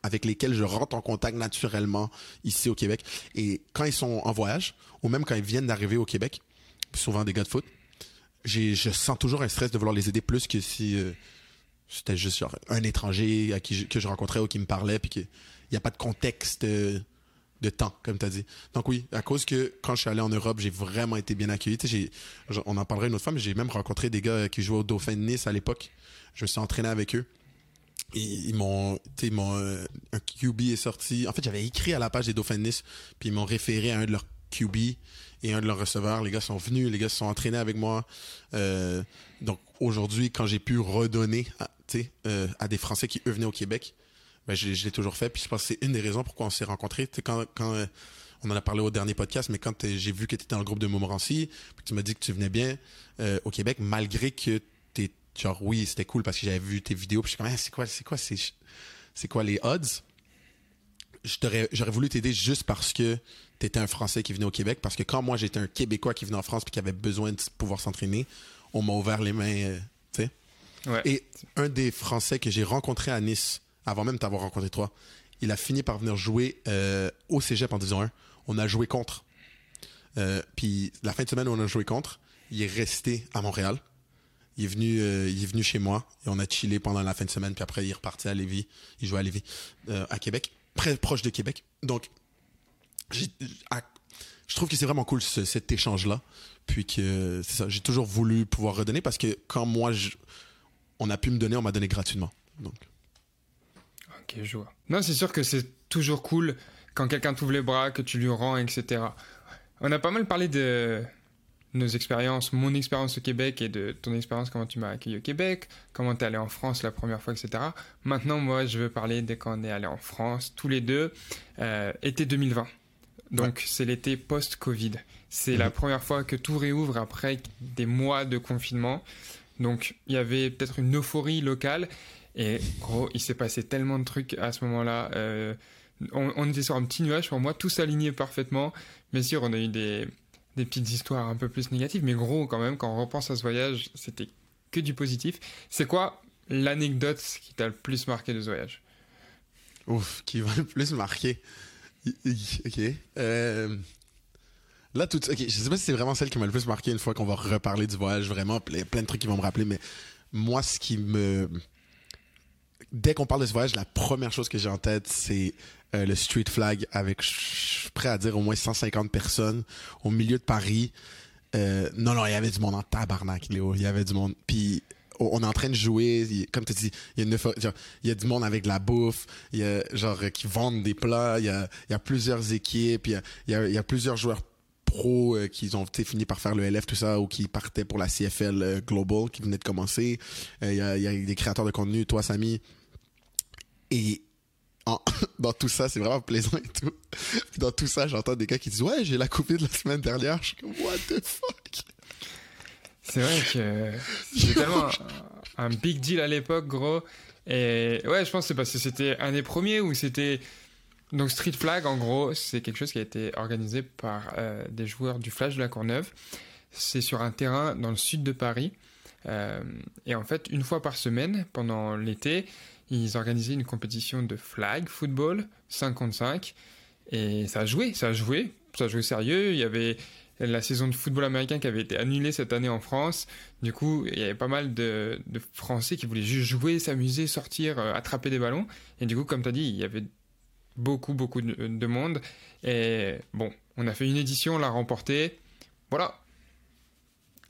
avec lesquels je rentre en contact naturellement ici au Québec. Et quand ils sont en voyage, ou même quand ils viennent d'arriver au Québec, souvent des gars de foot, je sens toujours un stress de vouloir les aider plus que si euh, c'était juste un étranger à qui que je rencontrais ou qui me parlait, puis qu'il n'y a pas de contexte euh, de temps, comme tu as dit. Donc oui, à cause que quand je suis allé en Europe, j'ai vraiment été bien accueilli. J'ai- on en parlera une autre fois, mais j'ai même rencontré des gars qui jouaient au Dauphin de Nice à l'époque. Je me suis entraîné avec eux. Ils m'ont, ils euh, un QB est sorti. En fait, j'avais écrit à la page des Dauphins de Nice, puis ils m'ont référé à un de leurs QB et un de leurs receveurs. Les gars sont venus, les gars se sont entraînés avec moi. Euh, donc aujourd'hui, quand j'ai pu redonner, à, euh, à des Français qui eux venaient au Québec, ben, je, l'ai- je l'ai toujours fait. Puis je pense que c'est une des raisons pourquoi on s'est rencontrés. Sais, quand, quand euh, on en a parlé au dernier podcast, mais quand euh, j'ai vu que tu étais dans le groupe de Montmorency, puis que tu m'as dit que tu venais bien euh, au Québec, malgré que t'es genre oui, c'était cool parce que j'avais vu tes vidéos, puis je suis comme Ah, c'est quoi, c'est quoi, c'est c'est quoi les odds? Je t'aurais- J'aurais voulu t'aider juste parce que t'étais un Français qui venait au Québec, parce que quand moi j'étais un Québécois qui venait en France puis qui avait besoin de pouvoir s'entraîner, on m'a ouvert les mains, euh, tu sais. Ouais. Et un des Français que j'ai rencontré à Nice, avant même t'avoir rencontré toi, il a fini par venir jouer euh, au Cégep en Division 1. On a joué contre. Euh, puis la fin de semaine où on a joué contre, il est resté à Montréal. Il est venu, euh, il est venu chez moi et on a chillé pendant la fin de semaine. Puis après, il est reparti à Lévis. Il jouait à Lévis, à Québec, très proche de Québec. Donc, je trouve que c'est vraiment cool ce- cet échange-là. Puis que j'ai toujours voulu pouvoir redonner parce que quand moi, on a pu me donner, on m'a donné gratuitement. Donc, Non, c'est sûr que c'est toujours cool quand quelqu'un t'ouvre les bras, que tu lui rends, etc. On a pas mal parlé de nos expériences, mon expérience au Québec et de ton expérience, comment tu m'as accueilli au Québec, comment t'es allé en France la première fois, etc. Maintenant, moi, je veux parler de quand on est allé en France, tous les deux, euh, été 2020. Donc, c'est l'été post-Covid. C'est la Mhm. première fois que tout réouvre après des mois de confinement. Donc, il y avait peut-être une euphorie locale. Et gros, il s'est passé tellement de trucs à ce moment-là. Euh, on, était sur un petit nuage pour moi, tout s'alignait parfaitement. Bien sûr, on a eu des, des petites histoires un peu plus négatives, mais gros, quand même, quand on repense à ce voyage, c'était que du positif. C'est quoi l'anecdote qui t'a le plus marqué de ce voyage? Ouf, qui va le plus i- Ok. Euh, Là, tout. Ok, je sais pas si c'est vraiment celle qui m'a le plus marqué une fois qu'on va reparler du voyage, vraiment. Plein de trucs qui vont me rappeler, mais moi, ce qui me. Dès qu'on parle de ce voyage, la première chose que j'ai en tête, c'est euh, le street flag avec, je suis prêt à dire, au moins 150 personnes au milieu de Paris. Euh, non, non, il y avait du monde en tabarnak, Léo. Il y avait du monde. Puis on est en train de jouer, comme tu dis, il y, a une genre, il y a du monde avec de la bouffe, il y a genre euh, qui vendent des plats, il y a, il y a plusieurs équipes, il y a, il y a, plusieurs joueurs euh, qui ont fini par faire le LF tout ça ou qui partaient pour la CFL euh, Global qui venait de commencer. Euh, il y a des créateurs de contenu, toi Samy. Et en- dans tout ça, c'est vraiment plaisant et tout. Dans tout ça, j'entends des gars qui disent ouais, j'ai la Covid la semaine dernière. Je suis comme what the fuck? C'est vrai que c'était tellement un, un big deal à l'époque, gros. Et ouais, je pense que c'est parce que c'était un des premiers où c'était. Donc Street Flag, en gros, c'est quelque chose qui a été organisé par euh, des joueurs du Flash de la Courneuve. C'est sur un terrain dans le sud de Paris. Euh, et en fait, une fois par semaine, pendant l'été, ils organisaient une compétition de flag football 5 contre 5. Et ça joué, ça joué, ça joué sérieux. Il y avait la saison de football américain qui avait été annulée cette année en France. Du coup, il y avait pas mal de, Français qui voulaient juste jouer, s'amuser, sortir, euh, attraper des ballons. Et du coup, comme tu as dit, il y avait beaucoup, beaucoup de, de monde. Et bon, on a fait une édition, on l'a remportée. Voilà.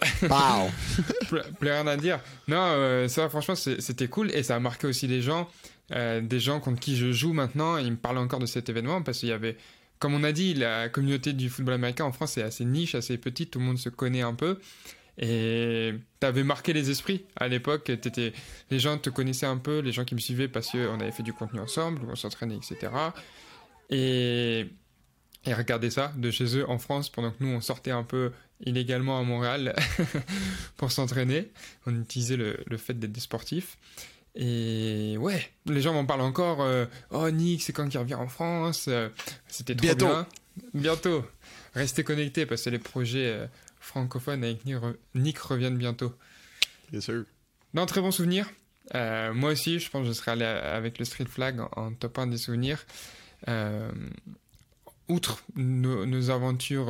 plus, rien à dire. Non, euh, ça, franchement, c'était cool et ça a marqué aussi des gens, euh, des gens contre qui je joue maintenant. Ils me parlent encore de cet événement parce qu'il y avait, comme on a dit, la communauté du football américain en France est assez niche, assez petite, tout le monde se connaît un peu. Et t'avais marqué les esprits à l'époque. Les gens te connaissaient un peu, les gens qui me suivaient parce qu'on avait fait du contenu ensemble, on s'entraînait, etc. Et, et regarder ça de chez eux en France pendant que nous on sortait un peu illégalement à Montréal pour s'entraîner. On utilisait le, le fait d'être des sportifs. Et ouais, les gens m'en parlent encore. euh, oh Nick, c'est quand qu'il revient en France Euh, C'était trop Bientôt. bien. Bientôt. Restez connectés parce que les projets euh, francophones avec Nick, re- Nick reviennent bientôt. Bien sûr. Non, très bon souvenir. Moi aussi, je pense que je serais allé avec le Street Flag en, en top 1 des souvenirs. Outre nos, nos aventures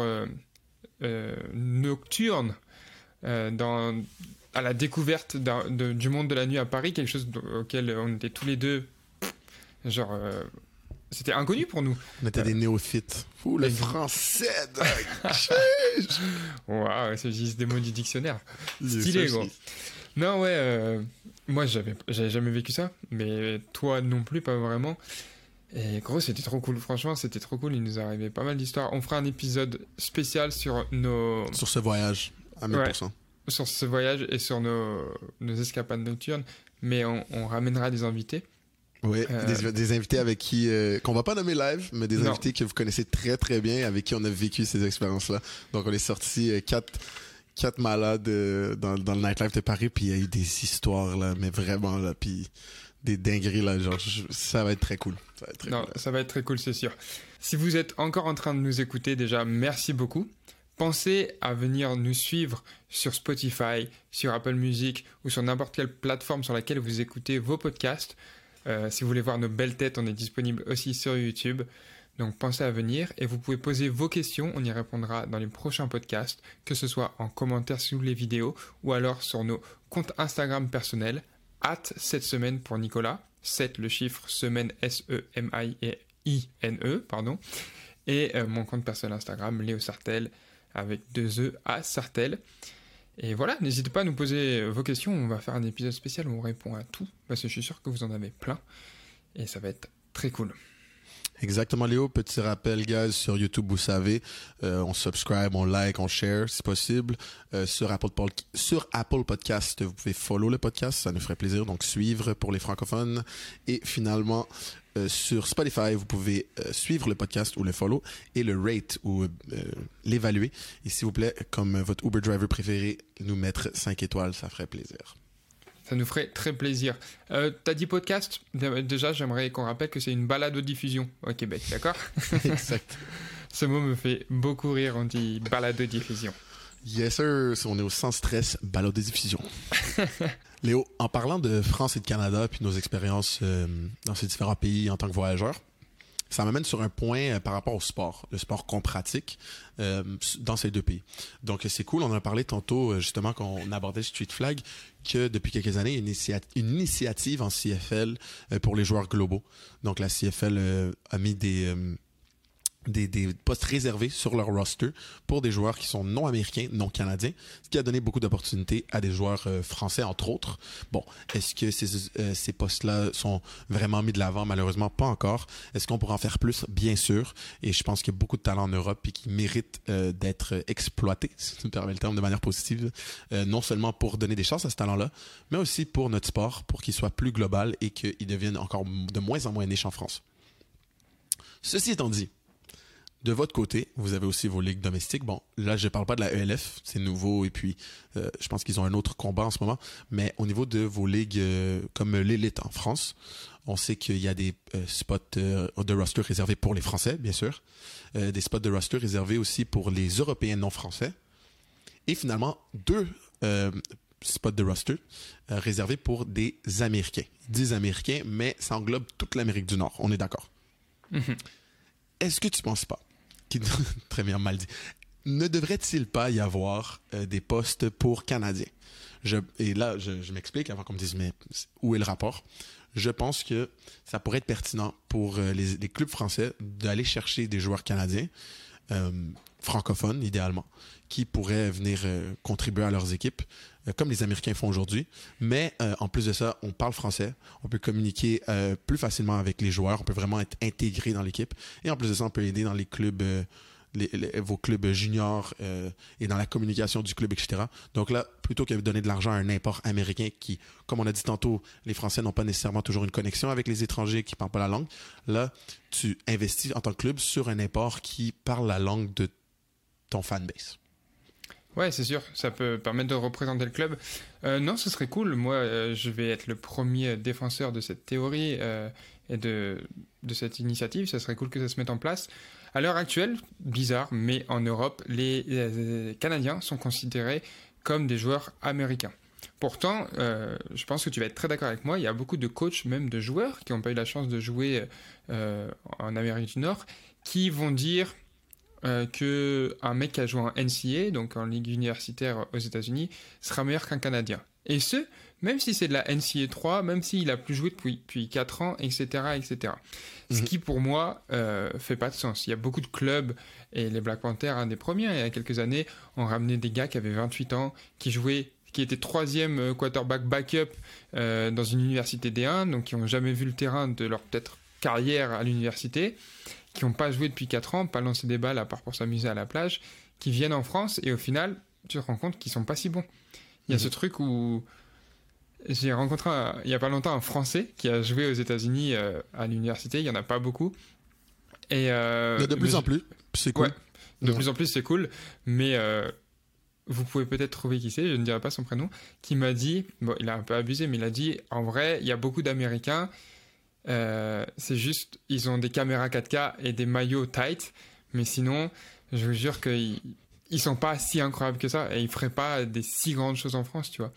euh, nocturnes euh, dans, à la découverte de- du monde de la nuit à Paris, quelque chose auquel on était tous les deux, genre, euh, c'était inconnu pour nous. On était des néophytes. Ouh, le français. Waouh, c'est juste des mots du dictionnaire. Stylé, gros. Non, ouais, euh, moi j'avais j'avais jamais vécu ça, mais toi non plus, pas vraiment. Et gros, c'était trop cool, franchement, c'était trop cool. Il nous arrivé pas mal d'histoires. On fera un épisode spécial sur nos Sur ce voyage, à 1000%. sur ce voyage et sur nos, nos escapades nocturnes, mais on, on ramènera des invités. Oui, Euh, des, des invités avec qui, euh, qu'on va pas nommer live, mais des Non. invités que vous connaissez très très bien, avec qui on a vécu ces expériences-là. Donc on est sorti euh, quatre, quatre malades euh, dans, dans le nightlife de Paris, puis il y a eu des histoires là, mais vraiment là, puis des dingueries là, genre je- ça va être très cool. Ça va être très Non, cool. ça va être très cool, c'est sûr. Si vous êtes encore en train de nous écouter, déjà, merci beaucoup. Pensez à venir nous suivre sur Spotify, sur Apple Music ou sur n'importe quelle plateforme sur laquelle vous écoutez vos podcasts. Euh, si vous voulez voir nos belles têtes, on est disponible aussi sur YouTube. Donc pensez à venir et vous pouvez poser vos questions, on y répondra dans les prochains podcasts, que ce soit en commentaire sous les vidéos ou alors sur nos comptes Instagram personnels, hâte cette semaine pour Nicolas, 7 le chiffre semaine S-E-M-I-I-N-E, pardon, et euh, mon compte personnel Instagram, Léo Sartel, avec deux E à Sartel. Et voilà, n'hésitez pas à nous poser vos questions, on va faire un épisode spécial où on répond à tout, parce que je suis sûr que vous en avez plein, et ça va être très cool. Exactement, Léo. Petit rappel, guys, sur YouTube, vous savez, euh, on subscribe, on like, on share, si possible. Euh, sur, Apple sur Apple Podcast, vous pouvez follow le podcast, ça nous ferait plaisir. Donc, suivre pour les francophones. Et finalement, euh, sur Spotify, vous pouvez euh, suivre le podcast ou le follow et le rate ou euh, l'évaluer. Et s'il vous plaît, comme votre Uber driver préféré, nous mettre 5 étoiles, ça ferait plaisir. Ça nous ferait très plaisir. Euh, T'as dit podcast? Dé- Déjà, j'aimerais qu'on rappelle que c'est une balade aux diffusion au Québec, d'accord? Exact. Ce mot me fait beaucoup rire, on dit balade aux diffusion. Yes, sir. On est au sans stress, ballot de diffusion. Léo, en parlant de France et de Canada, puis nos expériences euh, dans ces différents pays en tant que voyageurs, ça m'amène sur un point euh, par rapport au sport, le sport qu'on pratique euh, dans ces deux pays. Donc c'est cool, on en a parlé tantôt euh, justement quand on abordait Street Flag, que depuis quelques années, il y a une, initiative en CFL euh, pour les joueurs globaux. Donc la CFL a mis des... euh, des, postes réservés sur leur roster pour des joueurs qui sont non américains, non canadiens, ce qui a donné beaucoup d'opportunités à des joueurs euh, français, entre autres. Bon, est-ce que ces, euh, ces postes-là sont vraiment mis de l'avant? Malheureusement, pas encore. Est-ce qu'on pourra en faire plus? Bien sûr. Et je pense qu'il y a beaucoup de talents en Europe et qui méritent euh, d'être exploités, si tu me permets le terme, de manière positive. Euh, non seulement pour donner des chances à ce talent-là, mais aussi pour notre sport, pour qu'il soit plus global et qu'il devienne encore de moins en moins niche en France. Ceci étant dit, de votre côté, vous avez aussi vos ligues domestiques. Bon, là, je parle pas de la ELF, c'est nouveau et puis euh, je pense qu'ils ont un autre combat en ce moment. Mais au niveau de vos ligues euh, comme l'élite en France, on sait qu'il y a des euh, spots de roster réservés pour les Français, bien sûr, des spots de roster réservés aussi pour les Européens non français, et finalement deux spots de roster réservés pour des Américains. Disent Américains, mais ça englobe toute l'Amérique du Nord. On est d'accord. Est-ce que tu penses pas très bien mal dit. Ne devrait-il pas y avoir euh, des postes pour Canadiens? Et là, je, m'explique avant qu'on me dise mais où est le rapport? Je pense que ça pourrait être pertinent pour euh, les, clubs français d'aller chercher des joueurs canadiens euh, francophones idéalement qui pourraient venir contribuer à leurs équipes comme les Américains font aujourd'hui. Mais euh, en plus de ça, on parle français, on peut communiquer euh, plus facilement avec les joueurs, on peut vraiment être intégré dans l'équipe. Et en plus de ça, on peut aider dans les clubs, euh, vos clubs juniors euh, et dans la communication du club, etc. Donc là, plutôt que de donner de l'argent à un import américain qui, comme on a dit tantôt, les Français n'ont pas nécessairement toujours une connexion avec les étrangers qui parlent pas la langue, là, tu investis en tant que club sur un import qui parle la langue de ton fanbase. Ouais, c'est sûr, ça peut permettre de représenter le club. Euh, non, ce serait cool. Moi, euh, je vais être le premier défenseur de cette théorie euh, et de, de cette initiative. Ça serait cool que ça se mette en place. À l'heure actuelle, bizarre, mais en Europe, les, les Canadiens sont considérés comme des joueurs américains. Pourtant, euh, je pense que tu vas être très d'accord avec moi, il y a beaucoup de coachs, même de joueurs, qui n'ont pas eu la chance de jouer euh, en Amérique du Nord, qui vont dire euh, que un mec qui a joué en NCA, donc en ligue universitaire aux États-Unis, sera meilleur qu'un Canadien. Et ce, même si c'est de la NCA 3, même s'il a plus joué depuis, depuis 4 ans, etc., etc. Ce Mhm. qui, pour moi, euh, fait pas de sens. Il y a beaucoup de clubs, et les Black Panthers, un des premiers, il y a quelques années, ont ramené des gars qui avaient 28 ans, qui jouaient qui étaient troisième euh, quarterback backup euh, dans une université D1, donc qui n'ont jamais vu le terrain de leur peut-être carrière à l'université, qui n'ont pas joué depuis 4 ans, pas lancé des balles à part pour s'amuser à la plage, qui viennent en France et au final, tu te rends compte qu'ils sont pas si bons. Il y a Mhm. ce truc où j'ai rencontré un- il y a pas longtemps un Français qui a joué aux États-Unis euh, à l'université, il y en a pas beaucoup. Et euh, de plus mais en plus, c'est cool. Ouais. de Ouais. plus en plus, c'est cool, mais euh, vous pouvez peut-être trouver qui c'est, je ne dirai pas son prénom, qui m'a dit, bon, il a un peu abusé, mais il a dit, en vrai, il y a beaucoup d'Américains, euh, c'est juste, ils ont des caméras 4K et des maillots tight, mais sinon, je vous jure qu'ils ils sont pas si incroyables que ça, et ils feraient pas des si grandes choses en France, tu vois.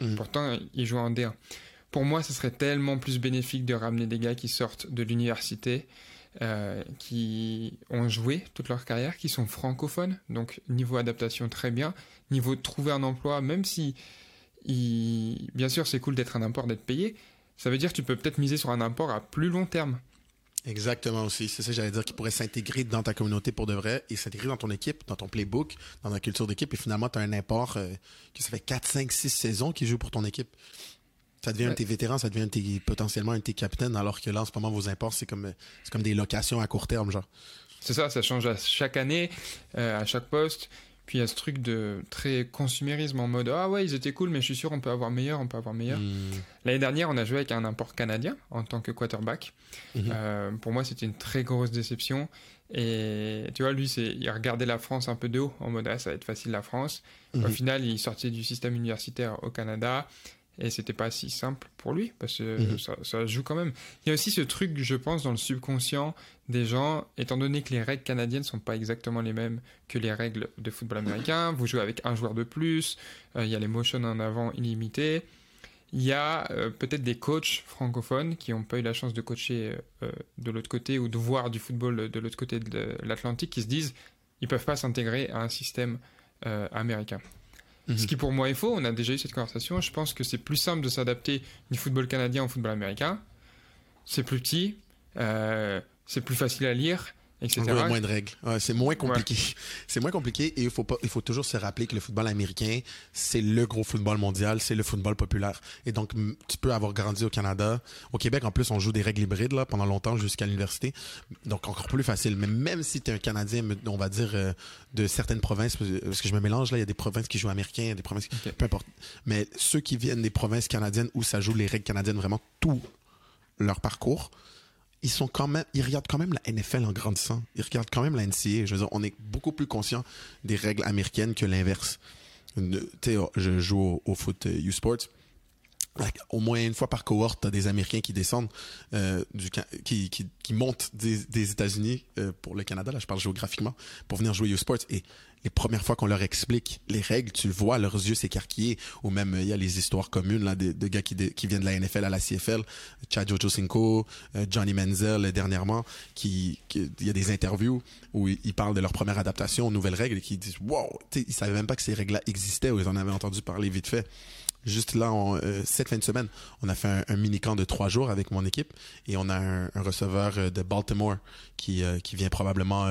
Mhm. Pourtant, ils jouent en D1. Pour moi, ce serait tellement plus bénéfique de ramener des gars qui sortent de l'université, euh, qui ont joué toute leur carrière, qui sont francophones, donc niveau adaptation très bien, niveau de trouver un emploi, même si, il- bien sûr, c'est cool d'être un import, d'être payé, ça veut dire que tu peux peut-être miser sur un import à plus long terme. Exactement aussi. C'est ça j'allais dire, qui pourrait s'intégrer dans ta communauté pour de vrai et s'intégrer dans ton équipe, dans ton playbook, dans ta culture d'équipe. Et finalement, tu as un import euh, que ça fait 4, 5, 6 saisons qu'il joue pour ton équipe. Ça devient un de tes vétérans, ça devient un de tes- potentiellement un de tes capitaines, alors que là, en ce moment, vos imports, c'est comme, c'est comme des locations à court terme, genre. C'est ça, ça change à chaque année, euh, à chaque poste. Puis il y a ce truc de très consumérisme en mode Ah ouais, ils étaient cool, mais je suis sûr on peut avoir meilleur, on peut avoir meilleur. Hmm. L'année dernière, on a joué avec un import canadien en tant que quarterback. Mhm. Euh, pour moi, c'était une très grosse déception. Et tu vois, lui, il regardait la France un peu de haut, en mode ah, ça va être facile la France. Au Mhm. final, il sortait du système universitaire au Canada. Et c'était pas si simple pour lui, parce que Mhm. ça, ça joue quand même. Il y a aussi ce truc, je pense, dans le subconscient des gens, étant donné que les règles canadiennes sont pas exactement les mêmes que les règles de football américain, vous jouez avec un joueur de plus, euh, il y a les motions en avant illimités. il y a euh, peut-être des coachs francophones qui n'ont pas eu la chance de coacher euh, de l'autre côté ou de voir du football de l'autre côté de l'Atlantique qui se disent ils peuvent pas s'intégrer à un système euh, Ce Mhm. qui pour moi est faux, on a déjà eu cette conversation. Je pense que c'est plus simple de s'adapter du football canadien au football américain. C'est plus petit, euh, c'est plus facile à lire, etc. Il y a moins de règles. Ouais, c'est moins compliqué. C'est moins compliqué et il faut, pas, il faut toujours se rappeler que le football américain, c'est le gros football mondial, c'est le football populaire. Et donc, tu peux avoir grandi au Canada. Au Québec, en plus, on joue des règles hybrides là, pendant longtemps jusqu'à l'université. Donc, encore plus facile. Mais même si tu es un Canadien, on va dire, euh, de certaines provinces, parce que je me mélange, là, il y a des provinces qui jouent américain, il y a des provinces. Peu importe. Mais ceux qui viennent des provinces canadiennes où ça joue les règles canadiennes vraiment tout leur parcours, ils sont quand même, ils regardent quand même la NFL en grandissant. Ils regardent quand même la NCAA. Je veux on est beaucoup plus conscient des règles américaines que l'inverse. Je joue au, foot euh, U-Sports. Like, Au moins une fois par cohorte, t'as des Américains qui descendent, euh, qui, montent des, États-Unis euh, pour le Canada, là je parle géographiquement, pour venir jouer U-Sports. Et les premières fois qu'on leur explique les règles, tu le vois, leurs yeux s'écarquiller. Ou même, euh, il y a les histoires communes là, de, de gars qui, qui viennent de la NFL à la CFL. Chad Ochocinco, euh, Johnny Manziel euh, dernièrement, qui, qui- il y a des interviews où ils, parlent de leur première adaptation aux nouvelles règles et qui disent wow, tu sais, ils savaient même pas que ces règles-là existaient ou ils en avaient entendu parler vite fait. Juste là, euh, cette fin de semaine, on a fait un, mini-camp de trois jours avec mon équipe et on a un, receveur euh, de Baltimore qui, euh, vient probablement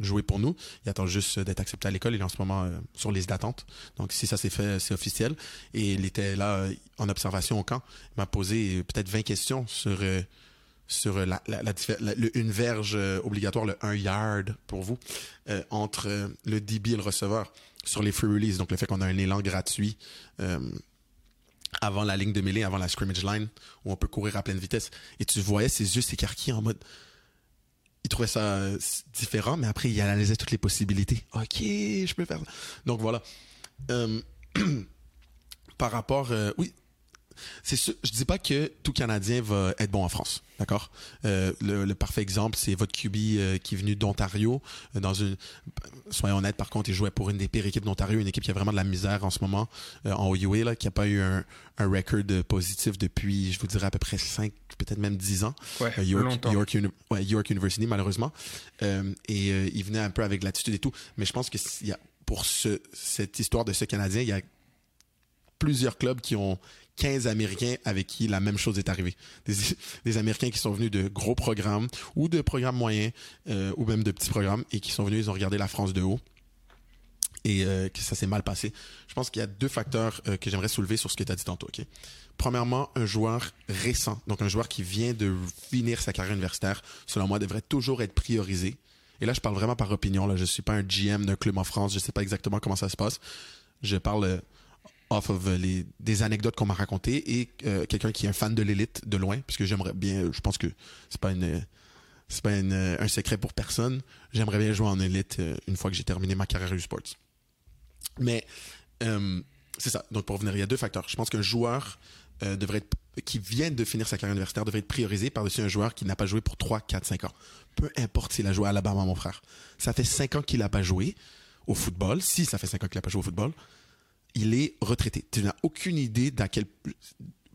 jouer pour nous. Il attend juste d'être accepté à l'école. Il est en ce moment sur liste d'attente. Donc, si ça s'est fait, c'est officiel. Et il était là en observation au camp. Il m'a posé peut-être 20 questions sur, la, une verge obligatoire, le 1 yard pour vous, entre le DB et le receveur sur les free release. Donc, le fait qu'on a un élan gratuit. Avant la ligne de mêlée, avant la scrimmage line, où on peut courir à pleine vitesse. Et tu voyais ses yeux s'écarquiller en mode. Il trouvait ça euh, différent, mais après, il analysait toutes les possibilités. Ok, je peux faire ça. Donc voilà. Euh, par rapport. euh, oui. C'est sûr, je dis pas que tout Canadien va être bon en France, d'accord? Euh, le, le parfait exemple, c'est votre QB euh, qui est venu d'Ontario euh, dans une. Soyons honnêtes, par contre, il jouait pour une des pires équipes d'Ontario, une équipe qui a vraiment de la misère en ce moment en OUA, là, qui a pas eu un, un record positif depuis, je vous dirais à peu près 5, peut-être même 10 ans. Ouais, York. York, Uni- ouais, York University, malheureusement. Et il venait un peu avec l'attitude et tout. Mais je pense que s'il y a, pour ce, cette histoire de ce Canadien, il y a plusieurs clubs qui ont 15 Américains avec qui la même chose est arrivée. Des, Américains qui sont venus de gros programmes ou de programmes moyens euh, ou même de petits programmes et qui sont venus, ils ont regardé la France de haut et euh, que ça s'est mal passé. Je pense qu'il y a deux facteurs euh, que j'aimerais soulever sur ce que tu as dit tantôt. ok? Premièrement, un joueur récent, donc un joueur qui vient de finir sa carrière universitaire, selon moi, devrait toujours être priorisé. Et là, je parle vraiment par opinion. Là. Je ne suis pas un GM d'un club en France. Je ne sais pas exactement comment ça se passe. Je parle off of euh, les, des anecdotes qu'on m'a racontées et euh, quelqu'un qui est un fan de l'élite de loin, puisque j'aimerais bien, je pense que c'est pas une c'est pas un secret pour personne. J'aimerais bien jouer en élite euh, une fois que j'ai terminé ma carrière e-sports. Mais euh, c'est ça. Donc pour revenir, il y a deux facteurs. Je pense qu'un joueur euh, devrait être, qui vient de finir sa carrière universitaire devrait être priorisé par-dessus un joueur qui n'a pas joué pour 3, 4, 5 ans. Peu importe s'il a joué à Alabama, mon frère. Ça fait 5 ans qu'il n'a pas joué au football. Si ça fait 5 ans qu'il n'a pas joué au football, il est retraité. Tu n'as aucune idée d'à quel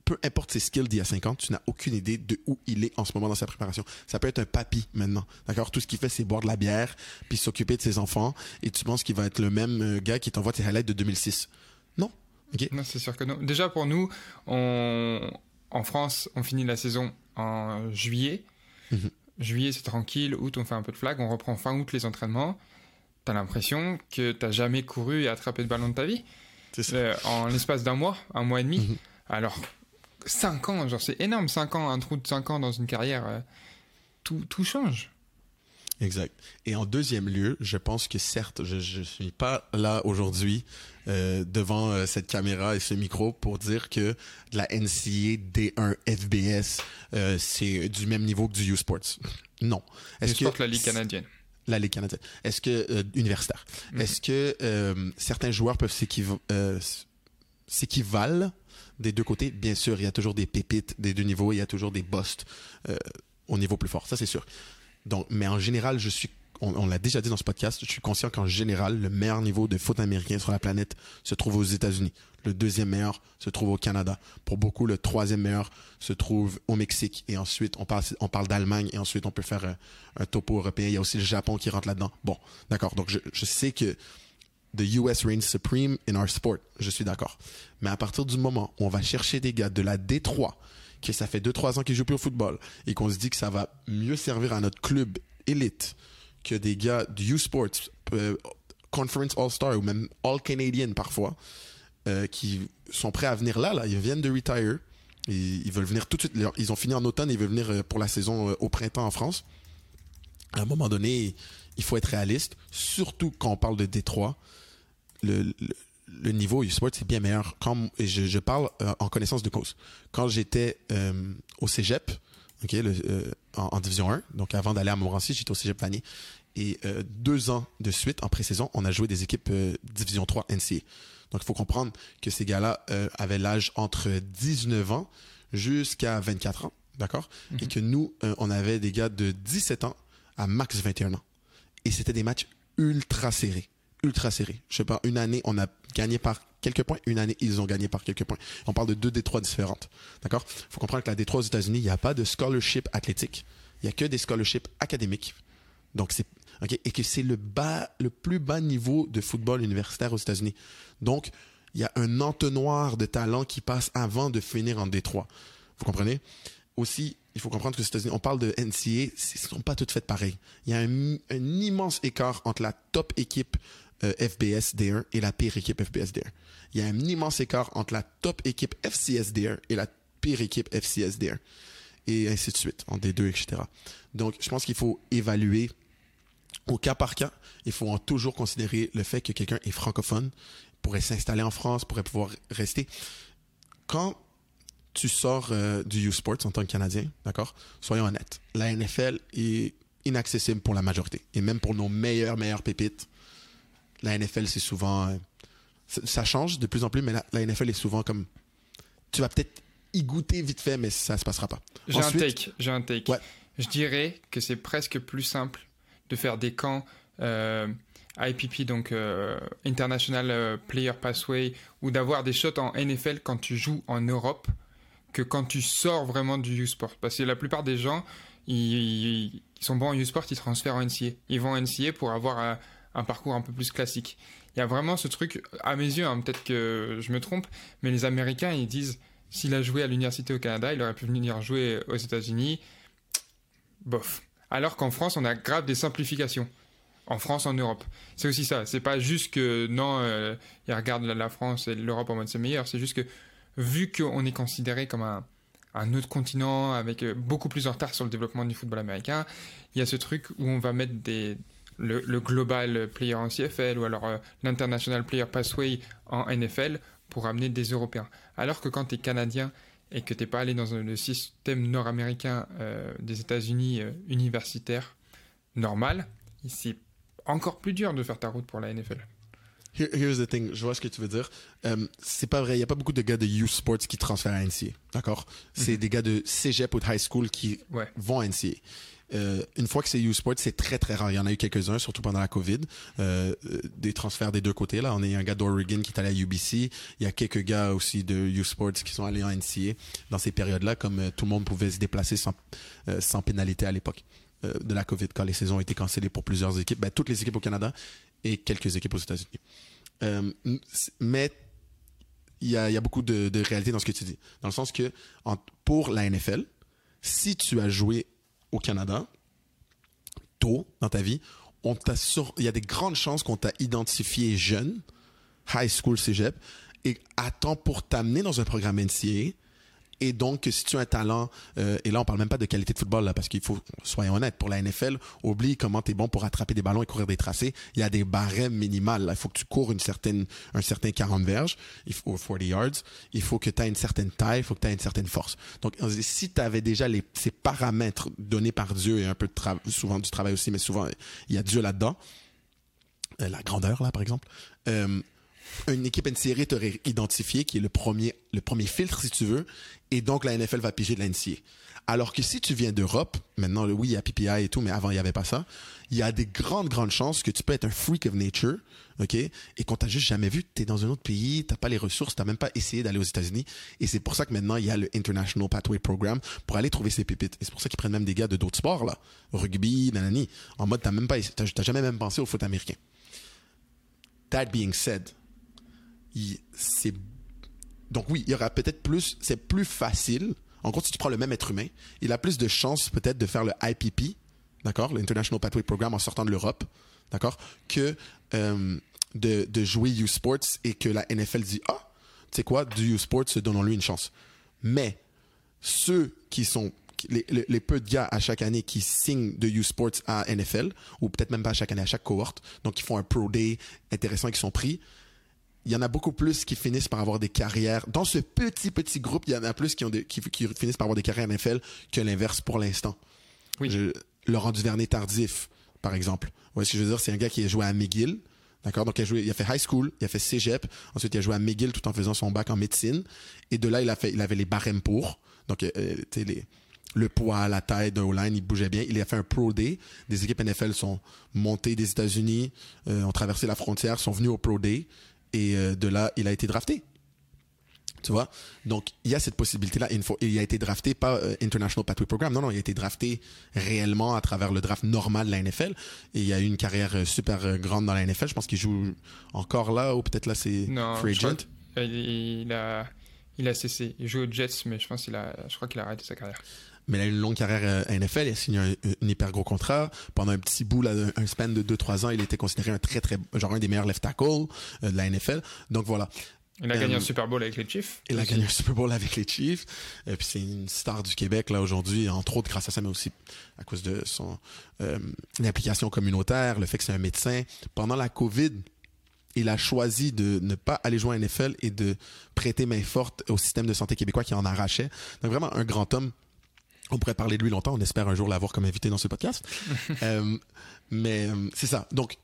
peu importe ses skills d'il y a 5 ans, tu n'as aucune idée de où il est en ce moment dans sa préparation. Ça peut être un papy maintenant. D'accord? Tout ce qu'il fait, c'est boire de la bière, puis s'occuper de ses enfants, et tu penses qu'il va être le même euh, gars qui t'envoie tes highlights de 2006. Non? Non, c'est sûr que non. Déjà pour nous, on... en France, on finit la saison en juillet. Mhm. Juillet, c'est tranquille. Août, on fait un peu de flag. On reprend fin août les entraînements. T'as l'impression que t'as jamais couru et attrapé de ballon de ta vie. C'est ça. Euh, en l'espace d'un mois, un mois et demi. Mhm. Alors, 5 ans, genre c'est énorme, 5 ans, un trou de 5 ans dans une carrière, euh, tout, tout change. Exact. Et en deuxième lieu, je pense que certes, je ne suis pas là aujourd'hui euh, devant euh, cette caméra et ce micro pour dire que la NCA D1 FBS, euh, c'est du même niveau que du U-Sports. Non. Je Est-ce que la Ligue canadienne. La Ligue canadienne. Est-ce que euh, universitaire? Mhm. Est-ce que euh, certains joueurs peuvent euh, s- s'équivalent des deux côtés? Bien sûr, il y a toujours des pépites des deux niveaux, il y a toujours des busts euh, au niveau plus fort, ça c'est sûr. Donc, mais en général, je suis on, l'a déjà dit dans ce podcast, je suis conscient qu'en général, le meilleur niveau de foot américain sur la planète se trouve aux États-Unis. Le deuxième meilleur se trouve au Canada. Pour beaucoup, le troisième meilleur se trouve au Mexique. Et ensuite, on parle, d'Allemagne et ensuite, on peut faire un, un, topo européen. Il y a aussi le Japon qui rentre là-dedans. Bon, d'accord. Donc, je, je sais que the US reigns supreme in our sport. Je suis d'accord. Mais à partir du moment où on va chercher des gars de la Détroit, que ça fait 2-3 ans qu'ils jouent plus au football, et qu'on se dit que ça va mieux servir à notre club élite que des gars du U-Sports, euh, Conference All-Star ou même All-Canadian parfois, euh, qui sont prêts à venir là, là. Ils viennent de retire. Ils, veulent venir tout de suite. Ils ont fini en automne, ils veulent venir euh, pour la saison au printemps en France. À un moment donné, il faut être réaliste, surtout quand on parle de Détroit. Le, le, niveau U-Sport, c'est bien meilleur. Quand, je parle en connaissance de cause. Quand j'étais au cégep, okay, le, en, en, Division 1, donc avant d'aller à Montmorency, j'étais au cégep Vanier. Et euh, deux ans de suite, en pré-saison, on a joué des équipes euh, Division 3 NCA. Donc, il faut comprendre que ces gars-là euh, avaient l'âge entre 19 ans jusqu'à 24 ans, d'accord? Mm -hmm. Et que nous, on avait des gars de 17 ans à max 21 ans. Et c'était des matchs ultra serrés. Ultra serrés. Je sais pas, une année, on a gagné par quelques points. Une année, ils ont gagné par quelques points. On parle de deux Détroits différentes. D'accord? Il faut comprendre que la Détroit aux États-Unis, il n'y a pas de scholarship athlétique. Il n'y a que des scholarships académiques. Donc, c'est Okay? et que c'est le bas, le plus bas niveau de football universitaire aux États-Unis. Donc, il y a un entonnoir de talent qui passe avant de finir en Détroit. Vous comprenez? Aussi, il faut comprendre que aux États-Unis, on parle de NCA, ils ne sont pas toutes faites pareilles. Il y a un, un immense écart entre la top équipe euh, FBS D1 et la pire équipe FBS D1. Il y a un immense écart entre la top équipe FCS D1 et la pire équipe FCS D1. Et ainsi de suite, en D2, etc. Donc, je pense qu'il faut évaluer au cas par cas, il faut toujours considérer le fait que quelqu'un est francophone, pourrait s'installer en France, pourrait pouvoir rester. Quand tu sors euh, du U-Sports en tant que Canadien, d'accord Soyons honnêtes, la NFL est inaccessible pour la majorité. Et même pour nos meilleurs, meilleurs pépites, la NFL, c'est souvent... Euh, ça change de plus en plus, mais la, la, NFL est souvent comme... Tu vas peut-être y goûter vite fait, mais ça se passera pas. J'ai un take, j'ai un take. Ouais. Je dirais que c'est presque plus simple de faire des camps euh, IPP, donc euh, International Player Pathway, ou d'avoir des shots en NFL quand tu joues en Europe que quand tu sors vraiment du U-Sport. Parce que la plupart des gens, ils, ils sont bons en U-Sport, ils transfèrent en NCA. Ils vont en NCA pour avoir un, un, parcours un peu plus classique. Il y a vraiment ce truc, à mes yeux, hein, peut-être que je me trompe, mais les Américains, ils disent, s'il a joué à l'université au Canada, il aurait pu venir jouer aux États-Unis. Bof alors qu'en France, on a grave des simplifications. En France, en Europe. C'est aussi ça. C'est pas juste que non, euh, ils regardent la, France et l'Europe en mode c'est meilleur. C'est juste que vu qu'on est considéré comme un, un autre continent avec euh, beaucoup plus en retard sur le développement du football américain, il y a ce truc où on va mettre des, le, le global player en CFL ou alors euh, l'international player pathway en NFL pour amener des Européens. Alors que quand tu es canadien et que tu n'es pas allé dans le système nord-américain euh, des États-Unis euh, universitaire normal, c'est encore plus dur de faire ta route pour la NFL. Here, here's the thing, je vois ce que tu veux dire. Um, c'est pas vrai, il n'y a pas beaucoup de gars de youth sports qui transfèrent à NCA, d'accord? C'est mm -hmm. des gars de cégep ou de high school qui ouais. vont à NCA. Euh, une fois que c'est U-Sport, c'est très très rare. Il y en a eu quelques-uns, surtout pendant la COVID, euh, des transferts des deux côtés. Là, on a un gars d'Oregon qui est allé à UBC. Il y a quelques gars aussi de U-Sports qui sont allés en NCA dans ces périodes-là, comme euh, tout le monde pouvait se déplacer sans, euh, pénalité à l'époque euh, de la COVID, quand les saisons ont été cancellées pour plusieurs équipes, ben, toutes les équipes au Canada et quelques équipes aux États-Unis. Euh, mais il y a, beaucoup de, réalité dans ce que tu dis, dans le sens que pour la NFL, si tu as joué au Canada, tôt dans ta vie, on il y a des grandes chances qu'on t'a identifié jeune, high school, cégep, et attend pour t'amener dans un programme NCA. Et donc, si tu as un talent, euh, et là, on parle même pas de qualité de football, là, parce qu'il faut, soyons honnêtes, pour la NFL, oublie comment tu es bon pour attraper des ballons et courir des tracés. Il y a des barèmes minimales. Il faut que tu cours une certaine, un certain 40 verges, il faut 40 yards. Il faut que tu aies une certaine taille, il faut que tu aies une certaine force. Donc, si tu avais déjà ces paramètres donnés par Dieu et un peu de travail, souvent du travail aussi, mais souvent, il y a Dieu là-dedans, euh, la grandeur, là, par exemple, euh, une équipe NCAA t'aurait identifié, qui est le premier, le premier filtre, si tu veux, et donc la NFL va piger de la. Alors que si tu viens d'Europe, maintenant, oui, il y a PPI et tout, mais avant, il n'y avait pas ça, il y a des grandes, grandes chances que tu peux être un freak of nature, OK? Et qu'on t'a juste jamais vu, tu es dans un autre pays, t'as pas les ressources, t'as même pas essayé d'aller aux États-Unis. Et c'est pour ça que maintenant, il y a le International Pathway Program pour aller trouver ces pépites. Et c'est pour ça qu'ils prennent même des gars de d'autres sports, là. Rugby, nanani. En mode, t'as même pas, t'as jamais même pensé au foot américain. That being said, donc oui, il y aura peut-être plus, c'est plus facile. En gros, si tu prends le même être humain, il a plus de chances peut-être de faire le IPP, d'accord, l'International Pathway Program en sortant de l'Europe, d'accord, que euh, de, jouer U Sports et que la NFL dit ah, tu sais quoi, du U Sports, donnons-lui une chance. Mais ceux qui sont les, les, peu de gars à chaque année qui signent de U Sports à NFL, ou peut-être même pas à chaque année, à chaque cohorte, donc qui font un Pro Day intéressant et qui sont pris, il y en a beaucoup plus qui finissent par avoir des carrières. Dans ce petit, petit groupe, il y en a plus qui, ont qui, finissent par avoir des carrières NFL que l'inverse pour l'instant. Oui. Laurent Duvernay tardif, par exemple. Vous voyez ce que je veux dire? C'est un gars qui a joué à McGill. D'accord? Donc, il a, joué, il a fait high school, il a fait cégep. Ensuite, il a joué à McGill tout en faisant son bac en médecine. Et de là, il a fait, il avait les barèmes pour. Donc, euh, les, le poids, la taille d'un O-line, il bougeait bien. Il a fait un Pro Day. Des équipes NFL sont montées des États-Unis, euh, ont traversé la frontière, sont venues au Pro Day. Et euh, de là, il a été drafté. Tu vois? Donc, il y a cette possibilité-là. Il a été drafté pas euh, International Pathway Program. Non, non, il a été drafté réellement à travers le draft normal de la NFL. Et il a eu une carrière euh, super grande dans la NFL. Je pense qu'il joue encore là, ou peut-être là, c'est free agent. Il, a, il a cessé. Il joue aux Jets, mais je pense qu'il a, je crois qu'il a arrêté sa carrière mais il a une longue carrière à NFL, il a signé un, hyper gros contrat. Pendant un petit bout, là, un, span de 2-3 ans, il était considéré un très, très, genre un des meilleurs left tackle euh, de la NFL. Donc voilà. Il a gagné un euh, Super Bowl avec les Chiefs. Il a gagné un Super Bowl avec les Chiefs. Et puis c'est une star du Québec là aujourd'hui, entre autres grâce à ça, mais aussi à cause de son euh, implication communautaire, le fait que c'est un médecin. Pendant la COVID, il a choisi de ne pas aller jouer à NFL et de prêter main forte au système de santé québécois qui en arrachait. Donc vraiment un grand homme on pourrait parler de lui longtemps. On espère un jour l'avoir comme invité dans ce podcast. Euh, mais euh, c'est ça. Donc,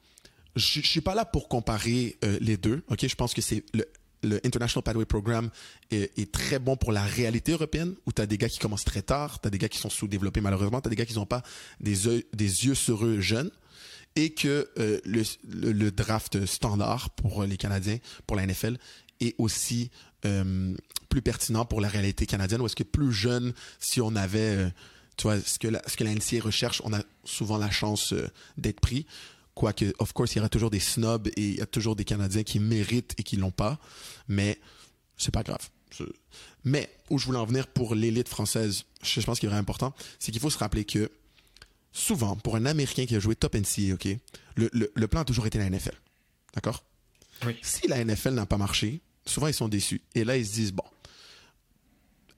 je, je suis pas là pour comparer euh, les deux. Ok, je pense que c'est le, le International Pathway Program est, très bon pour la réalité européenne, où tu as des gars qui commencent très tard, tu as des gars qui sont sous-développés malheureusement, tu as des gars qui n'ont pas des, des yeux sur eux jeunes, et que le, le, draft standard pour les Canadiens, pour la NFL, est aussi euh, plus pertinent pour la réalité canadienne ou est-ce que plus jeune, si on avait, euh, tu vois, ce que la, ce que la NCA recherche, on a souvent la chance euh, d'être pris. Quoique, of course, il y aura toujours des snobs et il y a toujours des Canadiens qui méritent et qui l'ont pas. Mais c'est pas grave. Mais où je voulais en venir pour l'élite française, je pense qu'il est vraiment important, c'est qu'il faut se rappeler que souvent, pour un Américain qui a joué top NCA, ok, le, le, plan a toujours été la NFL. D'accord? Oui. Si la NFL n'a pas marché, souvent ils sont déçus. Et là, ils se disent, bon,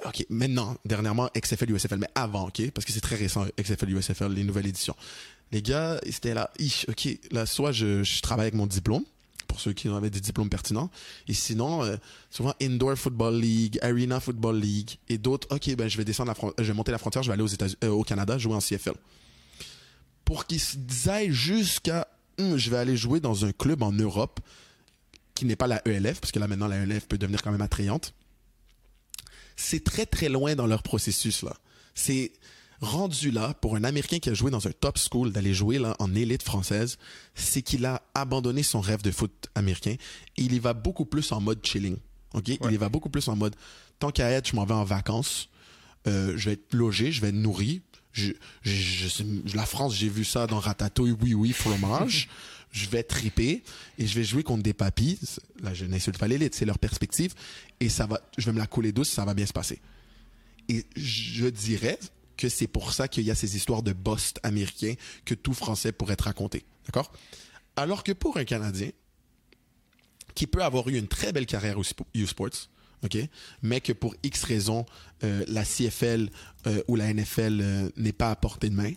OK, maintenant, dernièrement, XFL, USFL, mais avant, OK, parce que c'est très récent, XFL, USFL, les nouvelles éditions. Les gars, c'était là, OK, là, soit je, travaille avec mon diplôme, pour ceux qui avaient des diplômes pertinents, et sinon, euh, souvent Indoor Football League, Arena Football League, et d'autres, OK, ben, je vais descendre la je vais monter la frontière, je vais aller aux États euh, au Canada, jouer en CFL. Pour qu'ils aillent jusqu'à, hum, je vais aller jouer dans un club en Europe, qui n'est pas la ELF, parce que là, maintenant, la ELF peut devenir quand même attrayante c'est très très loin dans leur processus là. C'est rendu là pour un Américain qui a joué dans un top school d'aller jouer là en élite française, c'est qu'il a abandonné son rêve de foot américain. il y va beaucoup plus en mode chilling. Ok, il y va beaucoup plus en mode tant qu'à être, je m'en vais en vacances, euh, je vais être logé, je vais être nourri. Je, la France, j'ai vu ça dans Ratatouille, oui oui fromage. je vais triper et je vais jouer contre des papis. Là, je n'insulte pas l'élite, c'est leur perspective. Et ça va, je vais me la couler douce, ça va bien se passer. Et je dirais que c'est pour ça qu'il y a ces histoires de boss américains que tout Français pourrait te raconter. D'accord? Alors que pour un Canadien, qui peut avoir eu une très belle carrière au U-Sports, OK? Mais que pour X raisons, euh, la CFL euh, ou la NFL euh, n'est pas à portée de main,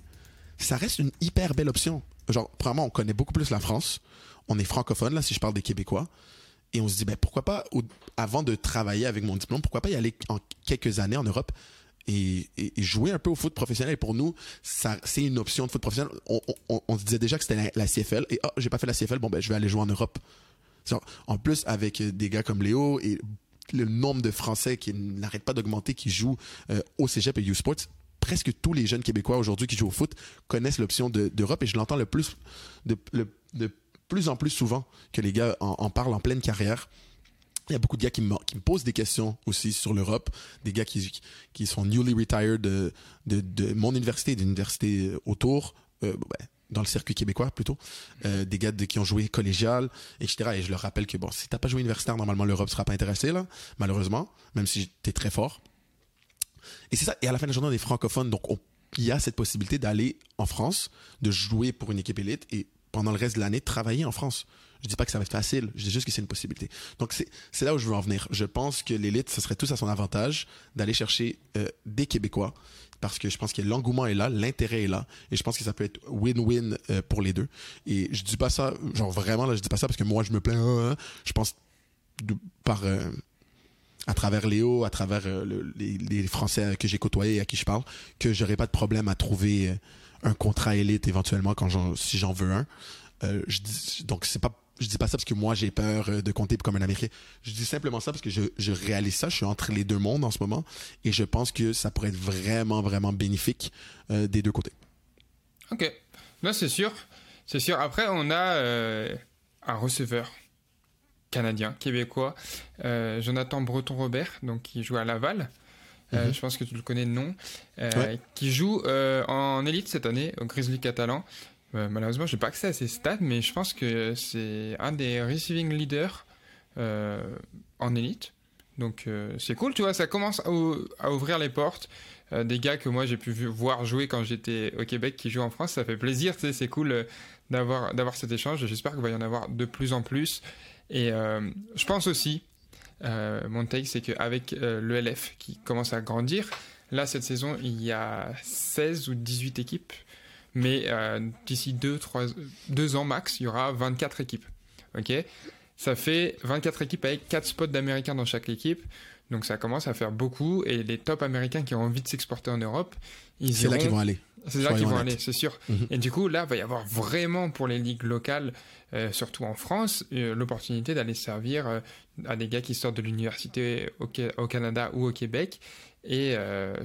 ça reste une hyper belle option genre, premièrement, on connaît beaucoup plus la France. On est francophone, là, si je parle des Québécois. Et on se dit, ben, pourquoi pas, avant de travailler avec mon diplôme, pourquoi pas y aller en quelques années en Europe et, jouer un peu au foot professionnel. Et pour nous, c'est une option de foot professionnel. On, se disait déjà que c'était la, CFL. Et oh, j'ai pas fait la CFL, bon, ben, je vais aller jouer en Europe. En plus, avec des gars comme Léo et le nombre de Français qui n'arrêtent pas d'augmenter, qui jouent euh, au Cégep et U-Sports, presque tous les jeunes Québécois aujourd'hui qui jouent au foot connaissent l'option d'Europe et je l'entends le plus, de, plus en plus souvent que les gars en, parlent en pleine carrière. Il y a beaucoup de gars qui me, posent des questions aussi sur l'Europe, des gars qui, sont newly retired de, de, mon université, d'université autour, euh, ben, dans le circuit québécois plutôt, euh, des gars qui ont joué collégial, etc. Et je leur rappelle que bon, si t'as pas joué universitaire, normalement l'Europe sera pas intéressée malheureusement, même si t'es très fort. Et c'est ça. Et à la fin de la journée, on est francophone, donc il y a cette possibilité d'aller en France, de jouer pour une équipe élite et pendant le reste de l'année travailler en France. Je dis pas que ça va être facile, je dis juste que c'est une possibilité. Donc c'est là où je veux en venir. Je pense que l'élite, ce serait tout à son avantage d'aller chercher euh, des Québécois parce que je pense que l'engouement est là, l'intérêt est là, et je pense que ça peut être win-win euh, pour les deux. Et je dis pas ça, genre vraiment là, je dis pas ça parce que moi je me plains. Hein, hein. je pense par euh, à travers Léo, à travers euh, les, Français que j'ai côtoyés et à qui je parle, que j'aurais pas de problème à trouver un contrat élite éventuellement quand si j'en veux un. je dis, donc c'est pas je dis pas ça parce que moi j'ai peur euh, de compter comme un Américain. Je dis simplement ça parce que je, réalise ça. Je suis entre les deux mondes en ce moment et je pense que ça pourrait être vraiment, vraiment bénéfique euh, des deux côtés. Ok. Non, c'est sûr. C'est sûr. Après, on a euh, un receveur canadien, québécois, Jonathan Breton-Robert, donc qui joue à Laval. Mhm. Je pense que tu le connais de nom. Qui joue en élite cette année au Grizzly catalan. Euh, malheureusement, je n'ai pas accès à ces stats, mais je pense que c'est un des receiving leaders euh, en élite. Donc euh, c'est cool, tu vois, ça commence à, ouvrir les portes. des gars que moi j'ai pu voir jouer quand j'étais au Québec qui jouent en France, ça fait plaisir, tu sais, c'est cool d'avoir, d'avoir cet échange. J'espère qu'il va y en avoir de plus en plus. Et je pense aussi, mon take, c'est qu'avec le LF qui commence à grandir, là cette saison il y a 16 ou 18 équipes mais euh, d'ici 2 deux, ans max, il y aura 24 équipes. Ok? Ça fait 24 équipes avec 4 spots d'américains dans chaque équipe. Donc ça commence à faire beaucoup et les top américains qui ont envie de s'exporter en Europe, c'est là qu'ils vont aller. C'est là qu'ils vont aller, c'est sûr. Mhm. Et du coup, là, il va y avoir vraiment pour les ligues locales, euh, surtout en France, euh, l'opportunité d'aller servir à des gars qui sortent de l'université au, au, Canada ou au Québec. Et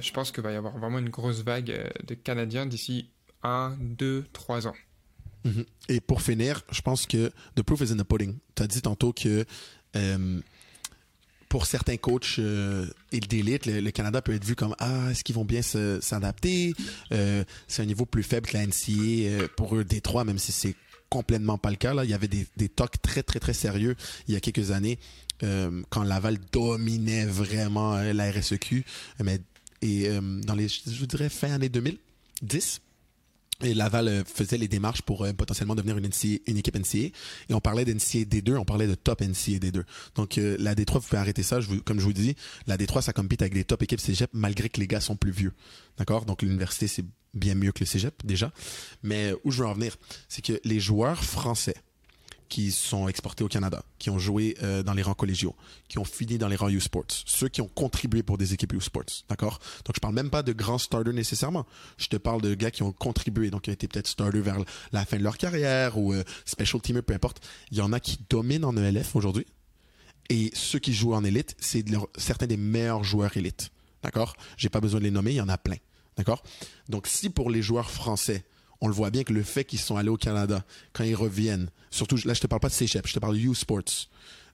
je pense qu'il va y avoir vraiment une grosse vague de Canadiens d'ici 1, 2, 3 ans. Mhm. Et pour finir, je pense que the proof is in the pudding. Tu as dit tantôt que euh, pour certains coachs euh, et d'élite, le, Canada peut être vu comme Ah, est-ce qu'ils vont bien s'adapter? Euh, C'est un niveau plus faible que la NCA pour eux, Détroit, même si c'est complètement pas le cas. Là. Il y avait des, des talks très, très, très sérieux il y a quelques années quand Laval dominait vraiment la RSEQ. Mais, et dans les, je dirais, fin année 2010 et Laval euh, faisait les démarches pour euh, potentiellement devenir une, équipe NCA. Et on parlait d'NCA D2, on parlait de top NCA D2. Donc euh, la D3, vous pouvez arrêter ça. Je vous, comme je vous dis, la D3, ça compite avec des top équipes cégep malgré que les gars sont plus vieux. D'accord? Donc l'université, c'est bien mieux que le cégep déjà. Mais où je veux en venir, c'est que les joueurs français qui sont exportés au Canada, qui ont joué euh, dans les rangs collégiaux, qui ont fini dans les rangs U-Sports, ceux qui ont contribué pour des équipes U-Sports, d'accord? Donc je parle même pas de grands starters nécessairement. Je te parle de gars qui ont contribué, donc qui ont été peut-être starters vers la fin de leur carrière ou euh, special teamer, peu importe. Il y en a qui dominent en ELF aujourd'hui. Et ceux qui jouent en élite, c'est certains des meilleurs joueurs élites. D'accord? J'ai pas besoin de les nommer, il y en a plein. D'accord? Donc si pour les joueurs français, on le voit bien que le fait qu'ils sont allés au Canada, quand ils reviennent, surtout là je te parle pas de CHEP, je te parle de U-Sports,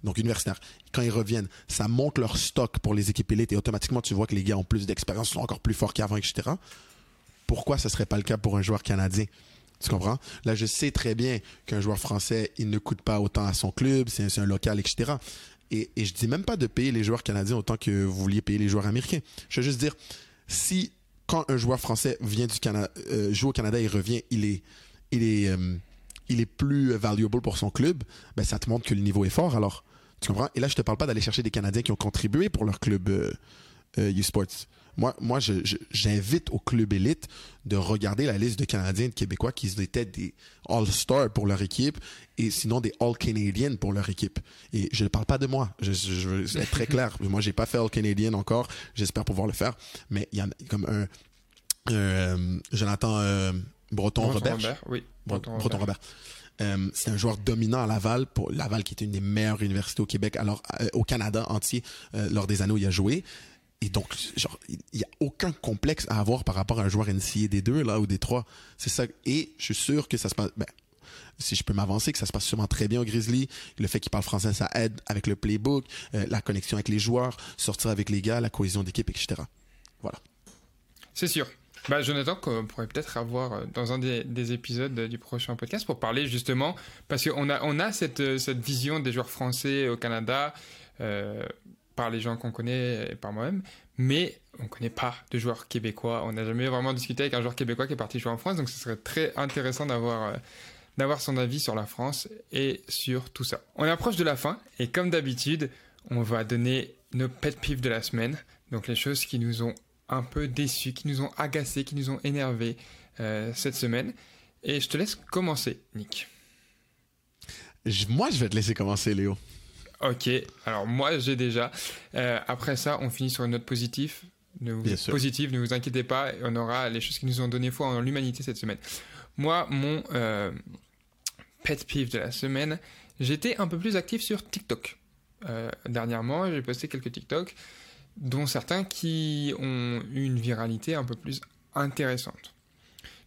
donc universitaire, quand ils reviennent, ça monte leur stock pour les équipes élites et automatiquement tu vois que les gars ont plus d'expérience, sont encore plus forts qu'avant, etc. Pourquoi ce serait pas le cas pour un joueur canadien? Tu comprends? Là, je sais très bien qu'un joueur français, il ne coûte pas autant à son club, c'est un, local, etc. Et, et je dis même pas de payer les joueurs canadiens autant que vous vouliez payer les joueurs américains. Je veux juste dire, si quand un joueur français vient du Canada, euh, joue au Canada et revient, il est, il est, euh, il est plus valuable pour son club, ben ça te montre que le niveau est fort. Alors, tu comprends? Et là, je te parle pas d'aller chercher des Canadiens qui ont contribué pour leur club euh, U-Sports. Moi, moi j'invite au club élite de regarder la liste de Canadiens et de Québécois qui étaient des All-Stars pour leur équipe et sinon des All-Canadian pour leur équipe. Et je ne parle pas de moi. Je, veux être très clair. Moi, j'ai pas fait All-Canadian encore. J'espère pouvoir le faire. Mais il y a comme un, Jonathan euh, Breton, Robert. oui. Breton, Robert. Euh, c'est un joueur dominant à Laval, pour Laval qui était une des meilleures universités au Québec, alors euh, au Canada entier, euh, lors des années où il a joué. Et donc, genre, il n'y a aucun complexe à avoir par rapport à un joueur NCA des deux, là, ou des trois. C'est ça. Et je suis sûr que ça se passe, ben, si je peux m'avancer, que ça se passe sûrement très bien au Grizzly. Le fait qu'il parle français, ça aide avec le playbook, la connexion avec les joueurs, sortir avec les gars, la cohésion d'équipe, etc. Voilà. C'est sûr. Bah, Jonathan, qu'on pourrait peut-être avoir euh, dans un des, épisodes du prochain podcast pour parler justement, parce qu'on a, on a cette, euh, cette vision des joueurs français au Canada, euh, par les gens qu'on connaît et par moi-même, mais on ne connaît pas de joueurs québécois. On n'a jamais vraiment discuté avec un joueur québécois qui est parti jouer en France, donc ce serait très intéressant d'avoir d'avoir son avis sur la France et sur tout ça. On approche de la fin, et comme d'habitude, on va donner nos pet peeves de la semaine, donc les choses qui nous ont un peu déçus, qui nous ont agacés, qui nous ont énervés euh, cette semaine. Et je te laisse commencer, Nick. moi, je vais te laisser commencer, Léo. Ok, alors moi j'ai déjà. Euh, après ça, on finit sur une note positive. Ne vous, positive, ne vous inquiétez pas, on aura les choses qui nous ont donné foi en l'humanité cette semaine. Moi, mon euh, pet peeve de la semaine, j'étais un peu plus actif sur TikTok. dernièrement, j'ai posté quelques TikTok dont certains qui ont eu une viralité un peu plus intéressante.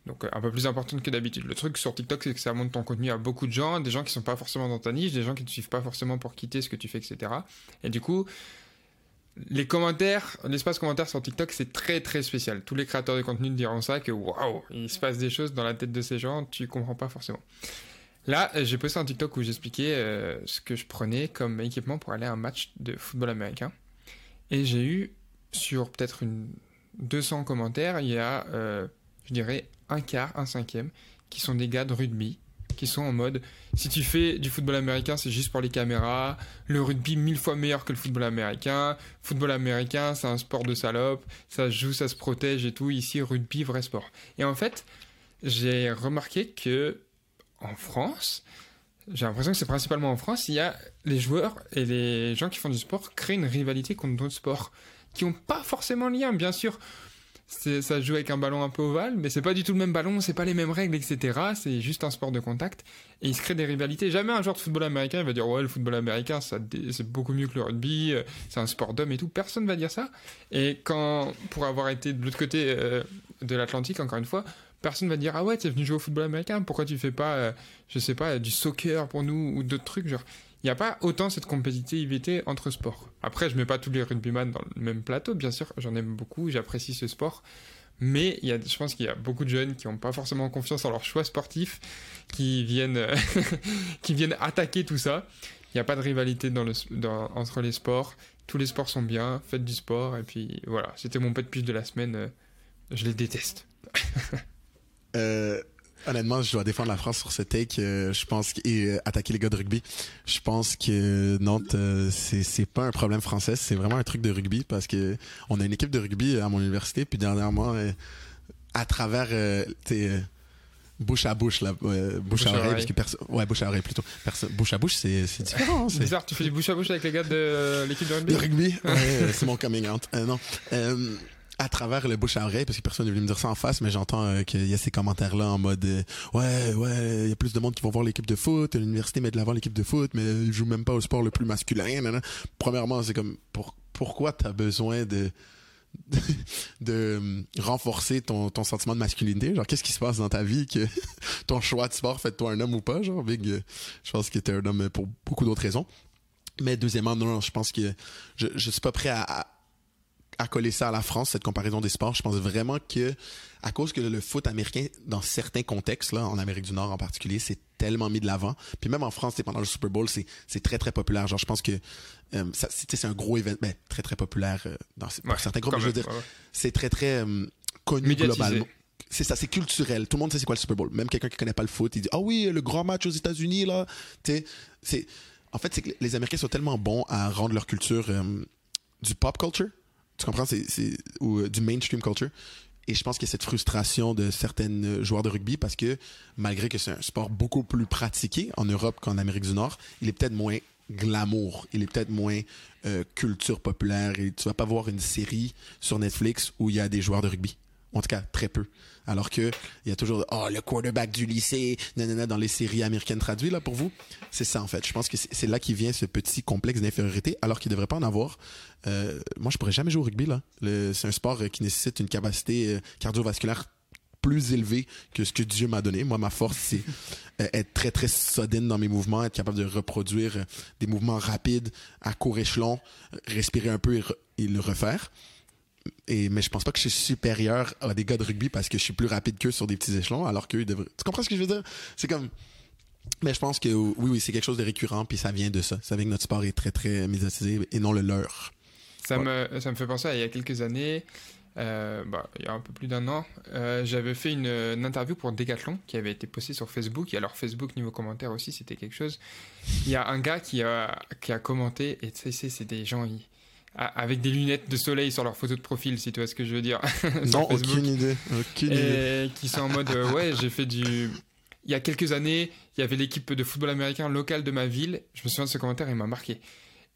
Donc euh, un peu plus importante que d'habitude. Le truc sur TikTok, c'est que ça montre ton contenu à beaucoup de gens, des gens qui sont pas forcément dans ta niche, des gens qui ne te suivent pas forcément pour quitter ce que tu fais, etc. Et du coup, les commentaires, l'espace commentaire sur TikTok, c'est très très spécial. Tous les créateurs de contenu diront ça, que waouh, il se passe des choses dans la tête de ces gens, tu comprends pas forcément. Là, j'ai posté un TikTok où j'expliquais euh, ce que je prenais comme équipement pour aller à un match de football américain. Et j'ai eu, sur peut-être une 200 commentaires, il y a, euh, je dirais, un quart, un cinquième, qui sont des gars de rugby, qui sont en mode, si tu fais du football américain, c'est juste pour les caméras, le rugby mille fois meilleur que le football américain, football américain, c'est un sport de salope, ça se joue, ça se protège et tout, ici, rugby, vrai sport. Et en fait, j'ai remarqué que, en France, j'ai l'impression que c'est principalement en France, il y a les joueurs et les gens qui font du sport créent une rivalité contre d'autres sports qui n'ont pas forcément lien, bien sûr. Ça joue avec un ballon un peu ovale, mais c'est pas du tout le même ballon, c'est pas les mêmes règles, etc. C'est juste un sport de contact et il se crée des rivalités. Jamais un joueur de football américain va dire ouais le football américain c'est beaucoup mieux que le rugby, euh, c'est un sport d'homme et tout. Personne va dire ça. Et quand pour avoir été de l'autre côté euh, de l'Atlantique encore une fois, personne va dire ah ouais tu es venu jouer au football américain pourquoi tu fais pas euh, je sais pas du soccer pour nous ou d'autres trucs genre il n'y a pas autant cette compétitivité entre sports. Après je mets pas tous les rugbyman dans le même plateau bien sûr j'en aime beaucoup j'apprécie ce sport mais y a, je pense qu'il y a beaucoup de jeunes qui n'ont pas forcément confiance en leur choix sportif qui viennent qui viennent attaquer tout ça. Il n'y a pas de rivalité entre les sports. Tous les sports sont bien faites du sport et puis voilà. C'était mon pet de la semaine euh, je les déteste Euh, honnêtement, je dois défendre la France sur ce take. Euh, je pense et euh, attaquer les gars de rugby. Je pense que Nantes, c'est c'est pas un problème français, c'est vraiment un truc de rugby parce que on a une équipe de rugby à mon université. Puis dernièrement, à travers tes bouche à bouche là bouche, à oreille, parce que ouais bouche à oreille plutôt bouche à bouche c'est c'est différent c'est bizarre tu fais du bouche à bouche avec les gars de l'équipe de rugby? De rugby ouais, c'est mon coming out non à travers le bouche à oreille, parce que personne n'est venu me dire ça en face, mais j'entends euh, qu'il y a ces commentaires-là en mode euh, Ouais, ouais, il y a plus de monde qui vont voir l'équipe de foot, l'université met de l'avant l'équipe de foot, mais ils jouent même pas au sport le plus masculin. Premièrement, c'est comme pour, pourquoi t'as besoin de de, euh, renforcer ton, ton sentiment de masculinité? Genre qu'est-ce qui se passe dans ta vie que ton choix de sport fait de toi un homme ou pas? Genre big je pense que t'es un homme pour beaucoup d'autres raisons. Mais deuxièmement non, je pense que je je suis pas prêt à coller ça à la France, cette comparaison des sports. Je pense vraiment que, à cause que le foot américain, dans certains contextes, là, en Amérique du Nord en particulier, c'est tellement mis de l'avant. Puis même en France, c'est pendant le Super Bowl, c'est, très, très populaire. Genre, je pense que euh, c'est, un gros événement, mais très, très populaire euh, dans certains groupes. Je veux dire, c'est très, très euh, connu globalement c'est ça, c'est culturel. Tout le monde sait c'est quoi le Super Bowl. Même quelqu'un qui connaît pas le foot, il dit ah oui, le grand match aux États-Unis là. Tu c'est en fait c'est que les Américains sont tellement bons à rendre leur culture du pop culture tu comprends? C'est, euh, du mainstream culture. Et je pense qu'il y a cette frustration de certains euh, joueurs de rugby parce que malgré que c'est un sport beaucoup plus pratiqué en Europe qu'en Amérique du Nord, il est peut-être moins glamour, il est peut-être moins euh, culture populaire et tu vas pas voir une série sur Netflix où il y a des joueurs de rugby. En tout cas, très peu. Alors que il y a toujours oh le quarterback du lycée, nanana, dans les séries américaines traduites là pour vous. C'est ça en fait. Je pense que c'est là qui vient ce petit complexe d'infériorité, alors qu'il devrait pas en avoir. Euh, moi, je pourrais jamais jouer au rugby là. C'est un sport qui nécessite une capacité euh, cardiovasculaire plus élevée que ce que Dieu m'a donné. Moi, ma force, c'est euh, être très, très sodine dans mes mouvements, être capable de reproduire des mouvements rapides à court échelon, respirer un peu et le refaire et, mais je pense pas que je suis supérieur à des gars de rugby parce que je suis plus rapide qu'eux sur des petits échelons, alors qu'eux devraient. Tu comprends ce que je veux dire? C'est comme. Mais je pense que oui, oui, c'est quelque chose de récurrent, puis ça vient de ça. Ça vient que notre sport est très, très médiatisé et non le leur. Ça, me, ça me fait penser à il y a quelques années, euh, bah, il y a un peu plus d'un an, euh, j'avais fait une, interview pour Decathlon qui avait été postée sur Facebook. Et alors, Facebook, niveau commentaire aussi, c'était quelque chose. Il y a un gars qui a, qui a commenté, et tu sais, c'est des gens, avec des lunettes de soleil sur leur photo de profil, si tu vois ce que je veux dire. non, aucune idée. Aucune et qui sont en mode, euh, ouais, j'ai fait du. Il y a quelques années, il y avait l'équipe de football américain locale de ma ville. Je me souviens de ce commentaire, il m'a marqué.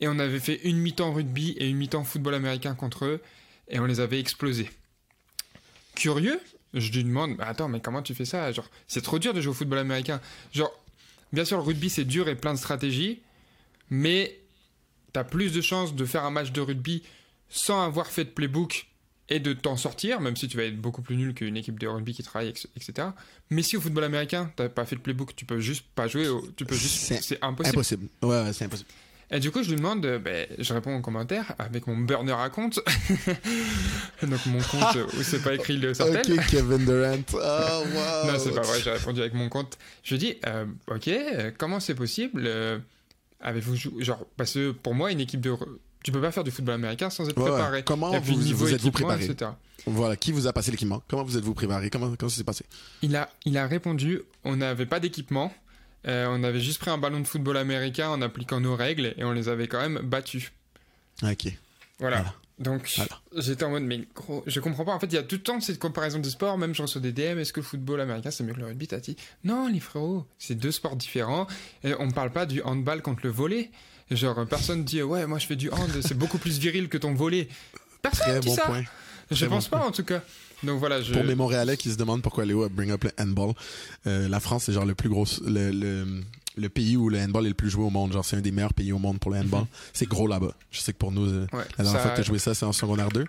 Et on avait fait une mi-temps rugby et une mi-temps football américain contre eux, et on les avait explosés. Curieux, je lui demande, attends, mais comment tu fais ça? Genre, c'est trop dur de jouer au football américain. Genre, bien sûr, le rugby c'est dur et plein de stratégies, mais tu plus de chances de faire un match de rugby sans avoir fait de playbook et de t'en sortir, même si tu vas être beaucoup plus nul qu'une équipe de rugby qui travaille, etc. Mais si au football américain, t'as pas fait de playbook, tu peux juste pas jouer, tu peux juste, c'est impossible. Impossible. Ouais, c'est impossible. Et du coup, je lui demande, euh, ben, je réponds en commentaire avec mon burner à compte. Donc mon compte où c'est pas écrit le sortel. Ok, Kevin Durant. Oh, wow. non, c'est pas vrai, j'ai répondu avec mon compte. Je lui dis, euh, ok, euh, comment c'est possible Avez-vous genre parce que pour moi une équipe de tu peux pas faire du football américain sans être préparé. Comment vous, vous êtes-vous préparé Voilà, qui vous a passé l'équipement? Comment vous êtes-vous préparé? Comment, comment ça s'est passé? Il a, il a répondu on n'avait pas d'équipement, euh, on avait juste pris un ballon de football américain en appliquant nos règles et on les avait quand même battus. Ok. voilà. Donc, j'étais en mode, mais gros, je comprends pas. En fait, il y a tout le temps cette comparaison de sports. Même je reçois des DM. Est-ce que le football américain, c'est mieux que le rugby, Tati Non, les frérots, c'est deux sports différents. Et on ne parle pas du handball contre le volet. Genre, personne dit, ouais, moi je fais du hand, c'est beaucoup plus viril que ton volet. Personne Très dit bon ça. Point. Je pense pas, en tout cas. Donc voilà, je... Pour mes Montréalais qui se demandent pourquoi Léo a bring up le handball, euh, la France, c'est genre le plus gros, le, le pays où le handball est le plus joué au monde. Genre, c'est un des meilleurs pays au monde pour le handball. Mhm. C'est gros là-bas. Je sais que pour nous, euh, la dernière fois que tu joué ça, c'est en secondaire 2.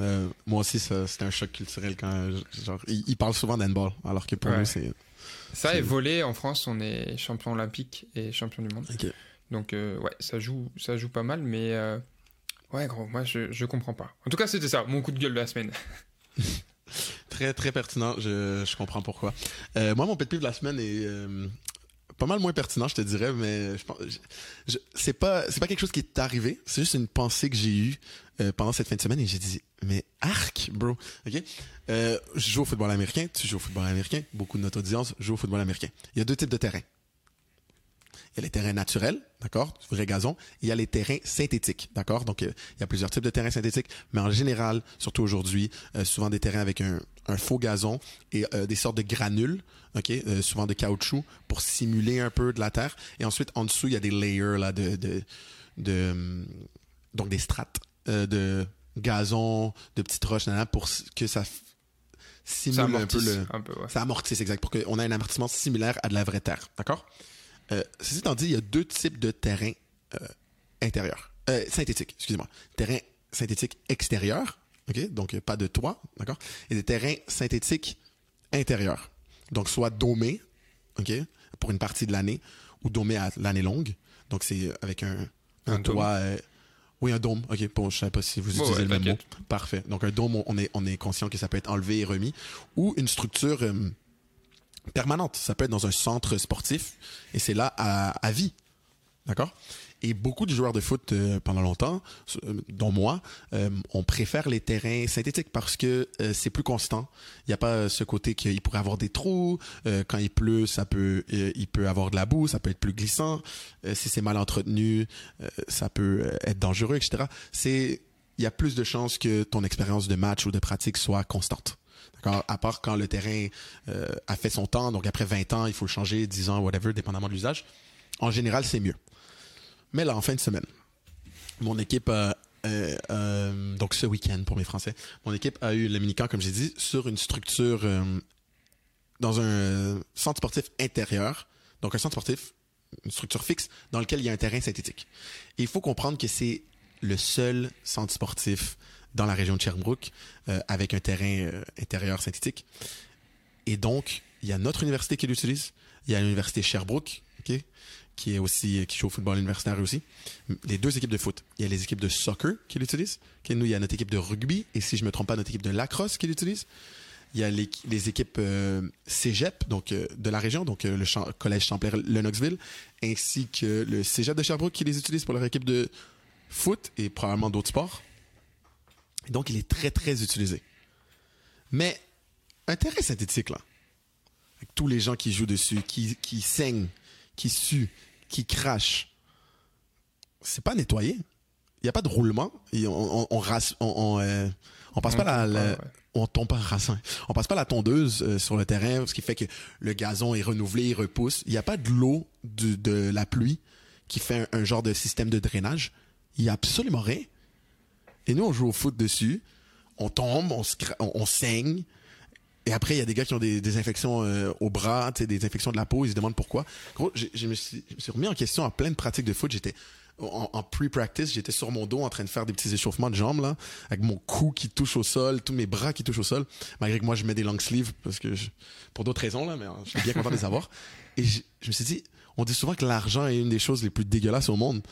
Euh, moi aussi, c'était un choc culturel quand, genre, ils, parlent souvent d'handball, alors que pour nous, c'est. Ça est volé en France, on est champion olympique et champion du monde. Donc, euh, ouais, ça joue, ça joue pas mal, mais ouais, gros, moi, je, je comprends pas. En tout cas, c'était ça, mon coup de gueule de la semaine. très, très pertinent. Je, je comprends pourquoi. moi, mon pet de la semaine est pas mal moins pertinent, je te dirais, mais je pense, c'est pas, c'est pas quelque chose qui est arrivé. C'est juste une pensée que j'ai eue euh, pendant cette fin de semaine et j'ai dit, mais arc, bro, ok? Euh, je joue au football américain. Tu joues au football américain. Beaucoup de notre audience joue au football américain. Il y a deux types de terrains. Il y a les terrains naturels, d'accord, vrai gazon. il y a les terrains synthétiques, d'accord. Donc, euh, il y a plusieurs types de terrains synthétiques, mais en général, surtout aujourd'hui, euh, souvent des terrains avec un, faux gazon et euh, des sortes de granules, ok, souvent de caoutchouc pour simuler un peu de la terre. Et ensuite, en dessous, il y a des layers là de, de, de hum, donc des strates de gazon, de petites roches, pour que ça simule un peu le, ça amortisse exact, pour qu'on ait un amortissement similaire à de la vraie terre, d'accord. Euh, ceci étant dit, il y a deux types de terrains euh, intérieurs. Euh, synthétiques, excusez-moi. Terrain synthétique extérieur, ok, donc pas de toit, d'accord, et des terrains synthétiques intérieurs. Donc soit domés, ok, pour une partie de l'année, ou domés à l'année longue. Donc c'est avec un, un, toit. oui, un dôme. OK, bon, je ne sais pas si vous utilisez le même mot. Parfait. Donc, un dôme, on est, on est conscient que ça peut être enlevé et remis. Ou une structure permanente. Ça peut être dans un centre sportif et c'est là à, vie. D'accord? Et beaucoup de joueurs de foot euh, pendant longtemps, euh, dont moi, euh, on préfère les terrains synthétiques parce que c'est plus constant. Il n'y a pas ce côté qu'il pourrait avoir des trous. quand il pleut, ça peut, il peut avoir de la boue, ça peut être plus glissant. si c'est mal entretenu, ça peut être dangereux, etc. C'est, il y a plus de chances que ton expérience de match ou de pratique soit constante à part quand le terrain euh, a fait son temps, donc après 20 ans, il faut le changer, 10 ans, whatever, dépendamment de l'usage. En général, c'est mieux. Mais là, en fin de semaine, mon équipe a euh, euh, donc ce week-end pour mes Français, mon équipe a eu le mini-camp, comme j'ai dit, sur une structure dans un centre sportif intérieur. Donc un centre sportif, une structure fixe dans lequel il y a un terrain synthétique. Et il faut comprendre que c'est le seul centre sportif dans la région de Sherbrooke euh, avec un terrain euh, intérieur synthétique. Et donc, il y a notre université qui l'utilise. Il y a l'université Sherbrooke, ok, qui est aussi qui joue au football universitaire aussi. Les deux équipes de foot. Il y a les équipes de soccer qui l'utilisent. Ok, nous, il y a notre équipe de rugby et si je me trompe pas, notre équipe de lacrosse qui l'utilise. Il y a les, équipes euh, cégep donc euh, de la région, donc euh, le collège Champlain Lennoxville, ainsi que le cégep de Sherbrooke qui les utilise pour leur équipe de foot et probablement d'autres sports. Et donc, il est très, très utilisé. Mais un terrain synthétique, là, avec tous les gens qui jouent dessus, qui, qui saignent, qui suent, qui crachent, c'est pas nettoyé. Il n'y a pas de roulement. Et on, on, on, rasse- on, on, euh, on passe pas la, tombe pas, la- ouais. on tombe pas rassant. On passe pas la tondeuse euh, sur le terrain, ce qui fait que le gazon est renouvelé, il repousse. Il n'y a pas de l'eau de la pluie qui fait un, un genre de système de drainage. Il y a absolument rien. Et nous, on joue au foot dessus. On tombe, on, se saigne. Et après, il y a des gars qui ont des, infections euh, au bras, des infections de la peau. Ils se demandent pourquoi. Gros, je me suis, remis en question en pleine pratique de foot. J'étais en, en pre-practice, j'étais sur mon dos en train de faire des petits échauffements de jambes, là, avec mon cou qui touche au sol, tous mes bras qui touchent au sol. Malgré que moi, je mets des long sleeves parce que pour d'autres raisons, là, mais euh, je suis bien content de les avoir. Et je me suis dit, on dit souvent que l'argent est une des choses les plus dégueulasses au monde.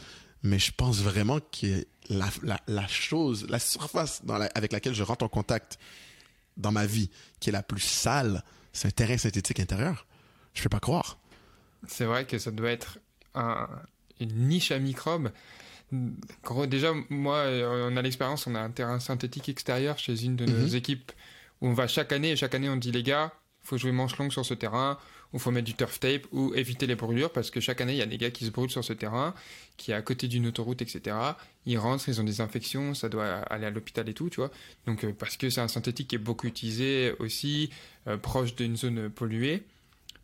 Mais je pense vraiment que la, la, la chose, la surface dans la- avec laquelle je rentre en contact dans ma vie, qui est la plus sale, c'est un terrain synthétique intérieur. Je peux pas croire. C'est vrai que ça doit être un- une niche à microbes. Déjà, moi, euh, on a l'expérience, on a un terrain synthétique extérieur chez une de nos Mhm. équipes où on va chaque année, et chaque année on dit les gars, faut jouer manche longue sur ce terrain, ou faut mettre du turf tape, ou éviter les brûlures, parce que chaque année il y a des gars qui se brûlent sur ce terrain, qui est à côté d'une autoroute, etc. Ils rentrent, ils ont des infections, ça doit aller à l'hôpital et tout, tu vois. Donc, euh, parce que c'est un synthétique qui est beaucoup utilisé aussi, euh, proche d'une zone polluée.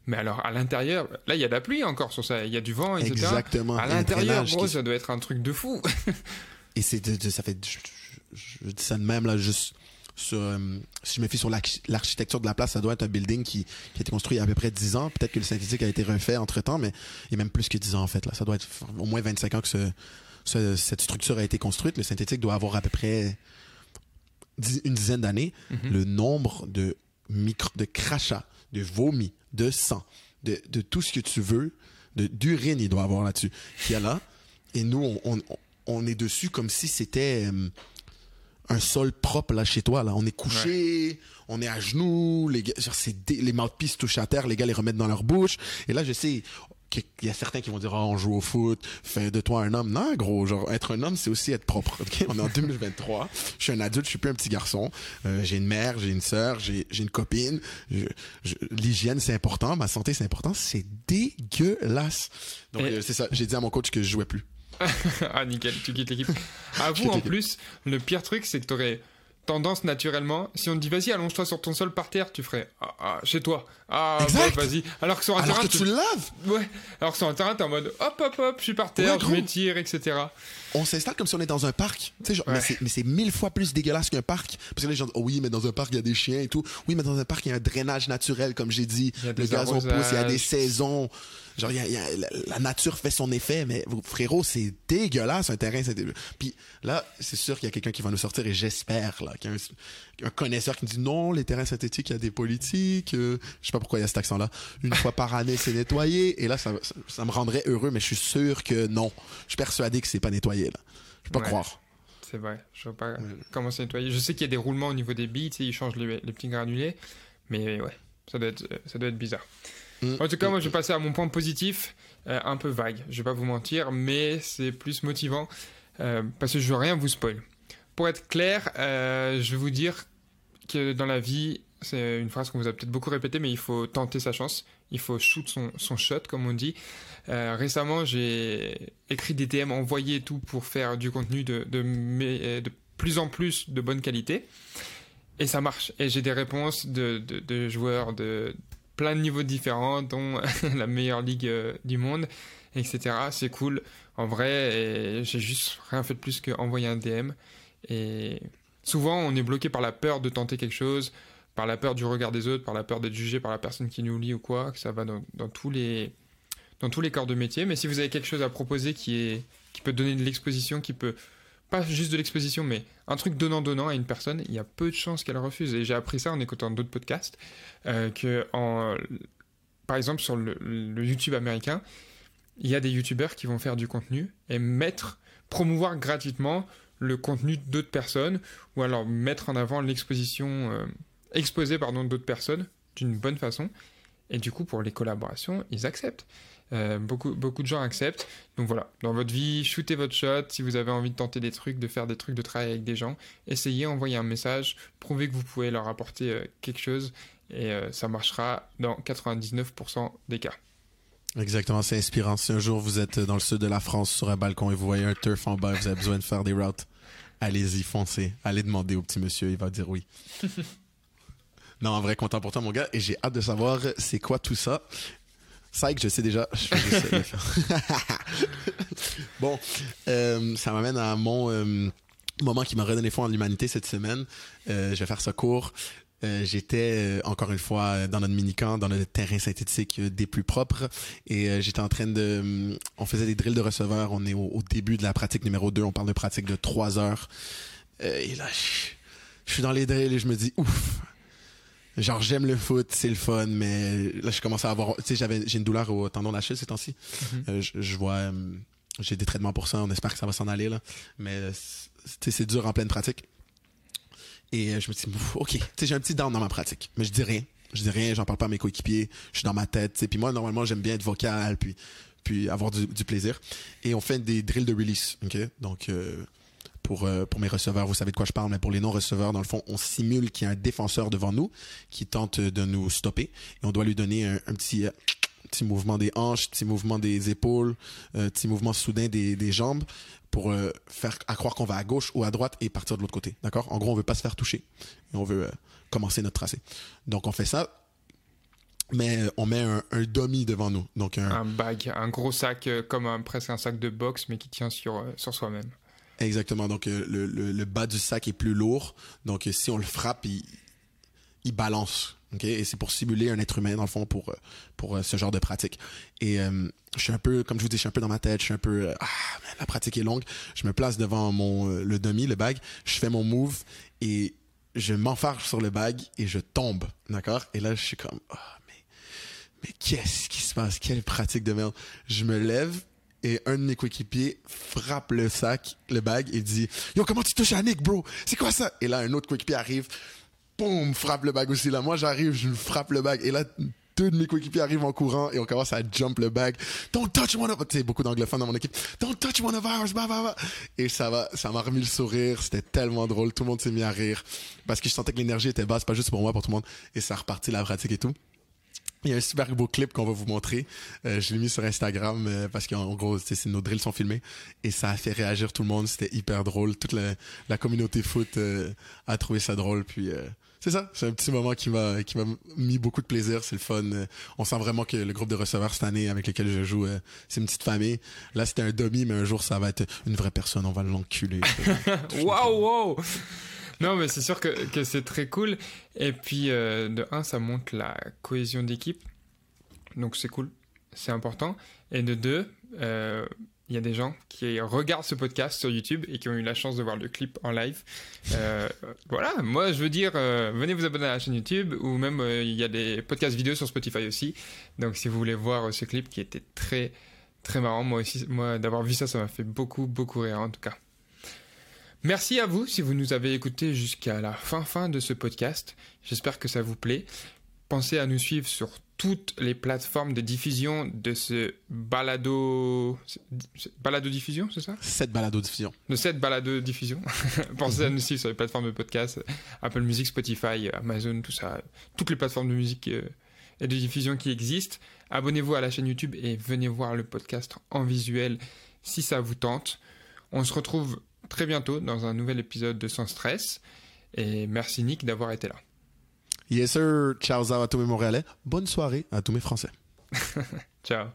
Mais alors, à l'intérieur, là, il y a de la pluie encore sur ça, il y a du vent, etc. Exactement. À l'intérieur, gros, qui- ça doit être un truc de fou. Et c'est ça fait, je, je- je dis ça de même là, juste sur, euh, si je me fie sur l'arch- l'architecture de la place, ça doit être un building qui, qui a été construit il y a à peu près 10 ans. Peut-être que le synthétique a été refait entre temps, mais il y a même plus que 10 ans en fait là. Ça doit être au moins 25 ans que ce, ce- cette structure a été construite. Le synthétique doit avoir à peu près dix- une dizaine d'années. Mhm. Le nombre de micro, de crachats, de vomi, de sang, de, de tout ce que tu veux, d'urine il doit avoir là-dessus, qu'il y a là. Et nous, on, on, on est dessus comme si c'était euh, un sol propre là chez toi. Là, on est couché, on est à genoux, les gars, genre, c'est dé- les mouthpieces touchent à terre, les gars les remettent dans leur bouche. Et là, je sais qu'il y a certains qui vont dire, Ah, on joue au foot, fais de toi un homme. Non, gros, genre être un homme, c'est aussi être propre. On est en 2023. Je suis un adulte, je suis plus un petit garçon. Euh, j'ai une mère, j'ai une sœur, j'ai j'ai une copine. L'hygiène, c'est important. Ma santé, c'est important. C'est dégueulasse. Donc, Et- euh, c'est ça. J'ai dit à mon coach que je jouais plus. ah, nickel, tu quittes l'équipe. Avoue, quitte en plus, le pire truc, c'est que t'aurais tendance naturellement, si on te dit vas-y, allonge-toi sur ton sol par terre, tu ferais ah, ah, chez toi. Ah, bah, vas-y. Alors que sur un Alors terrain, que tu le laves. Ouais. Alors que sur un terrain, t'es en mode hop, hop, hop, je suis par terre, Ouais, je m'étire, etc. on s'installe comme si on est dans un parc. Tu sais, genre, Ouais. mais c'est- mille fois plus dégueulasse qu'un parc. Parce que les gens disent, oh oui, mais dans un parc, il y a des chiens et tout. Oui, mais dans un parc, il y a un drainage naturel, comme j'ai dit. Le gazon pousse, il y a des saisons. Genre, y a, il y a- la, la nature fait son effet, mais frérot, c'est dégueulasse, un terrain. c'est Puis là, c'est sûr qu'il y a quelqu'un qui va nous sortir, et j'espère, là, qu'il y a un, un connaisseur qui nous dit, non, les terrains synthétiques, il y a des politiques. euh, je sais pas pourquoi il y a cet accent-là. Une fois par année, c'est nettoyé. Et là, ça, ça, ça me rendrait heureux, mais je suis sûr que non. Je suis persuadé que c'est pas nettoyé, là. Je peux pas Ouais. croire. C'est vrai, je vois pas comment c'est nettoyé. Je sais qu'il y a des roulements au niveau des billes, tu sais, ils changent les, les petits granulés, mais ouais, ça doit être, ça doit être bizarre. En tout cas, moi, je vais passer à mon point positif, euh, un peu vague, je vais pas vous mentir, mais c'est plus motivant, euh, parce que je veux rien vous spoil. Pour être clair, euh, je vais vous dire que dans la vie, c'est une phrase qu'on vous a peut-être beaucoup répétée, mais il faut tenter sa chance, il faut shoot son, shot, comme on dit. Récemment, j'ai écrit des DM, envoyé tout pour faire du contenu de, plus en plus de bonne qualité. Et ça marche. Et j'ai des réponses de joueurs de plein de niveaux différents, dont la meilleure ligue euh, du monde, etc. C'est cool. en vrai, j'ai juste rien fait de plus qu'envoyer un DM. Et souvent, on est bloqué par la peur de tenter quelque chose, par la peur du regard des autres, par la peur d'être jugé par la personne qui nous lit ou quoi, que ça va dans, dans tous les dans tous les corps de métier. Mais si vous avez quelque chose à proposer qui est qui peut donner de l'exposition, qui peut pas juste de l'exposition, mais un truc donnant-donnant à une personne, il y a peu de chances qu'elle refuse. Et j'ai appris ça en écoutant d'autres podcasts, euh, que par exemple sur le, le YouTube américain, il y a des YouTubeurs qui vont faire du contenu et mettre, promouvoir gratuitement le contenu d'autres personnes, ou alors mettre en avant l'exposition, euh, exposer pardon d'autres personnes d'une bonne façon. Et du coup, pour les collaborations, ils acceptent. Euh, beaucoup, beaucoup de gens acceptent. Donc voilà, dans votre vie, shootez votre shot. Si vous avez envie de tenter des trucs, de faire des trucs, de travailler avec des gens, essayez, envoyez un message, prouvez que vous pouvez leur apporter euh, quelque chose et euh, ça marchera dans 99% des cas. Exactement, c'est inspirant. Si un jour vous êtes dans le sud de la France sur un balcon et vous voyez un turf en bas, vous avez besoin de faire des routes, allez-y, foncez. Allez demander au petit monsieur, il va dire oui. non, en vrai, content pour toi, mon gars, et j'ai hâte de savoir c'est quoi tout ça? C'est que je sais déjà. Je fais juste bon, euh, ça m'amène à mon euh, moment qui m'a redonné foi en l'humanité cette semaine. Euh, je vais faire ce cours. Euh, j'étais encore une fois dans notre mini-camp, dans le terrain synthétique des plus propres, et j'étais en train de... On faisait des drills de receveurs, on est au, au, début de la pratique numéro 2, on parle de pratique de 3 heures. et là, je, je suis dans les drills et je me dis, ouf, genre j'aime le foot, c'est le fun, mais là je commence à avoir, tu sais, j'avais, j'ai une douleur au tendon d'Achille ces temps-ci. Mm-hmm. euh, je, je, vois, euh, j'ai des traitements pour ça, on espère que ça va s'en aller là, mais tu sais, c'est dur en pleine pratique. Et euh, je me dis, ok, tu sais, j'ai un petit down dans ma pratique, mais je dis rien, je dis rien, j'en parle pas à mes coéquipiers, je suis dans ma tête, tu sais, puis moi normalement j'aime bien être vocal, puis puis avoir du, du, plaisir. Et on fait des drills de release, ok, donc euh, pour, euh, pour mes receveurs, vous savez de quoi je parle, mais pour les non-receveurs, dans le fond, on simule qu'il y a un défenseur devant nous qui tente de nous stopper et on doit lui donner un, petit, euh, petit mouvement des hanches, petit mouvement des épaules, euh, petit mouvement soudain des, jambes pour euh, faire à croire qu'on va à gauche ou à droite et partir de l'autre côté. D'accord? En gros, on veut pas se faire toucher et on veut commencer notre tracé. Donc, on fait ça mais on met un, un dummy devant nous. Donc un, un bag, un gros sac comme presque un sac de boxe, mais qui tient sur, sur soi-même. Exactement. Donc, euh, le, le, le, bas du sac est plus lourd. Donc, euh, si on le frappe, il, il balance. Okay? Et c'est pour simuler un être humain, dans le fond, pour, pour euh, ce genre de pratique. Et euh, je suis un peu, comme je vous dis, je suis un peu dans ma tête. Je suis un peu, ah, man, la pratique est longue. Je me place devant mon, le demi, le bag. Je fais mon move et je m'enfarge sur le bag et je tombe. D'accord? Et là, je suis comme, oh, mais, mais qu'est-ce qui se passe? Quelle pratique de merde. Je me lève et un de mes coéquipiers frappe le sac, le bag, et dit Yo, comment tu touches à Nick, bro? C'est quoi ça Et là, un autre coéquipier arrive, boum, frappe le bag aussi. Là, moi, j'arrive, je frappe le bag, et là, deux de mes coéquipiers arrivent en courant et on commence à jump le bag. Don't touch one of tu sais beaucoup d'anglophones dans mon équipe. Don't touch one of ours, bah, bah, bah. Et ça va, ça m'a remis le sourire. C'était tellement drôle. Tout le monde s'est mis à rire parce que je sentais que l'énergie était basse, pas juste pour moi, pour tout le monde. Et ça a reparti la pratique et tout. Il y a un super beau clip qu'on va vous montrer. Euh, je l'ai mis sur Instagram euh, parce qu'en gros, nos drills sont filmés et ça a fait réagir tout le monde. C'était hyper drôle. Toute la, la communauté foot euh, a trouvé ça drôle. Puis c'est ça. C'est un petit moment qui m'a qui m'a mis beaucoup de plaisir. C'est le fun. on sent vraiment que le groupe de receveurs cette année avec lequel je joue, c'est une petite famille. Là, c'était un demi, mais un jour, ça va être une vraie personne. On va l'enculer. Waouh, waouh. Non, mais c'est sûr que, c'est très cool. Et puis, euh, de un, ça montre la cohésion d'équipe. Donc, c'est cool. C'est important. Et de deux, il euh, y a des gens qui regardent ce podcast sur YouTube et qui ont eu la chance de voir le clip en live. Euh, voilà, moi, je veux dire, venez vous abonner à la chaîne YouTube ou même il y a des podcasts vidéo sur Spotify aussi. Donc, si vous voulez voir ce clip qui était très, très marrant, moi aussi, moi, d'avoir vu ça, ça m'a fait beaucoup, beaucoup rire en tout cas. Merci à vous si vous nous avez écouté jusqu'à la fin fin de ce podcast. J'espère que ça vous plaît. Pensez à nous suivre sur toutes les plateformes de diffusion de ce balado balado diffusion, c'est ça? Cette balado diffusion. De cette balado diffusion. Pensez à nous suivre sur les plateformes de podcast, Apple Music, Spotify, Amazon, tout ça, toutes les plateformes de musique et de diffusion qui existent. Abonnez-vous à la chaîne YouTube et venez voir le podcast en visuel si ça vous tente. On se retrouve très bientôt dans un nouvel épisode de Sans Stress. Et merci Nick d'avoir été là. Yes sir, ciao à tous mes Montréalais. Bonne soirée à tous mes Français. ciao.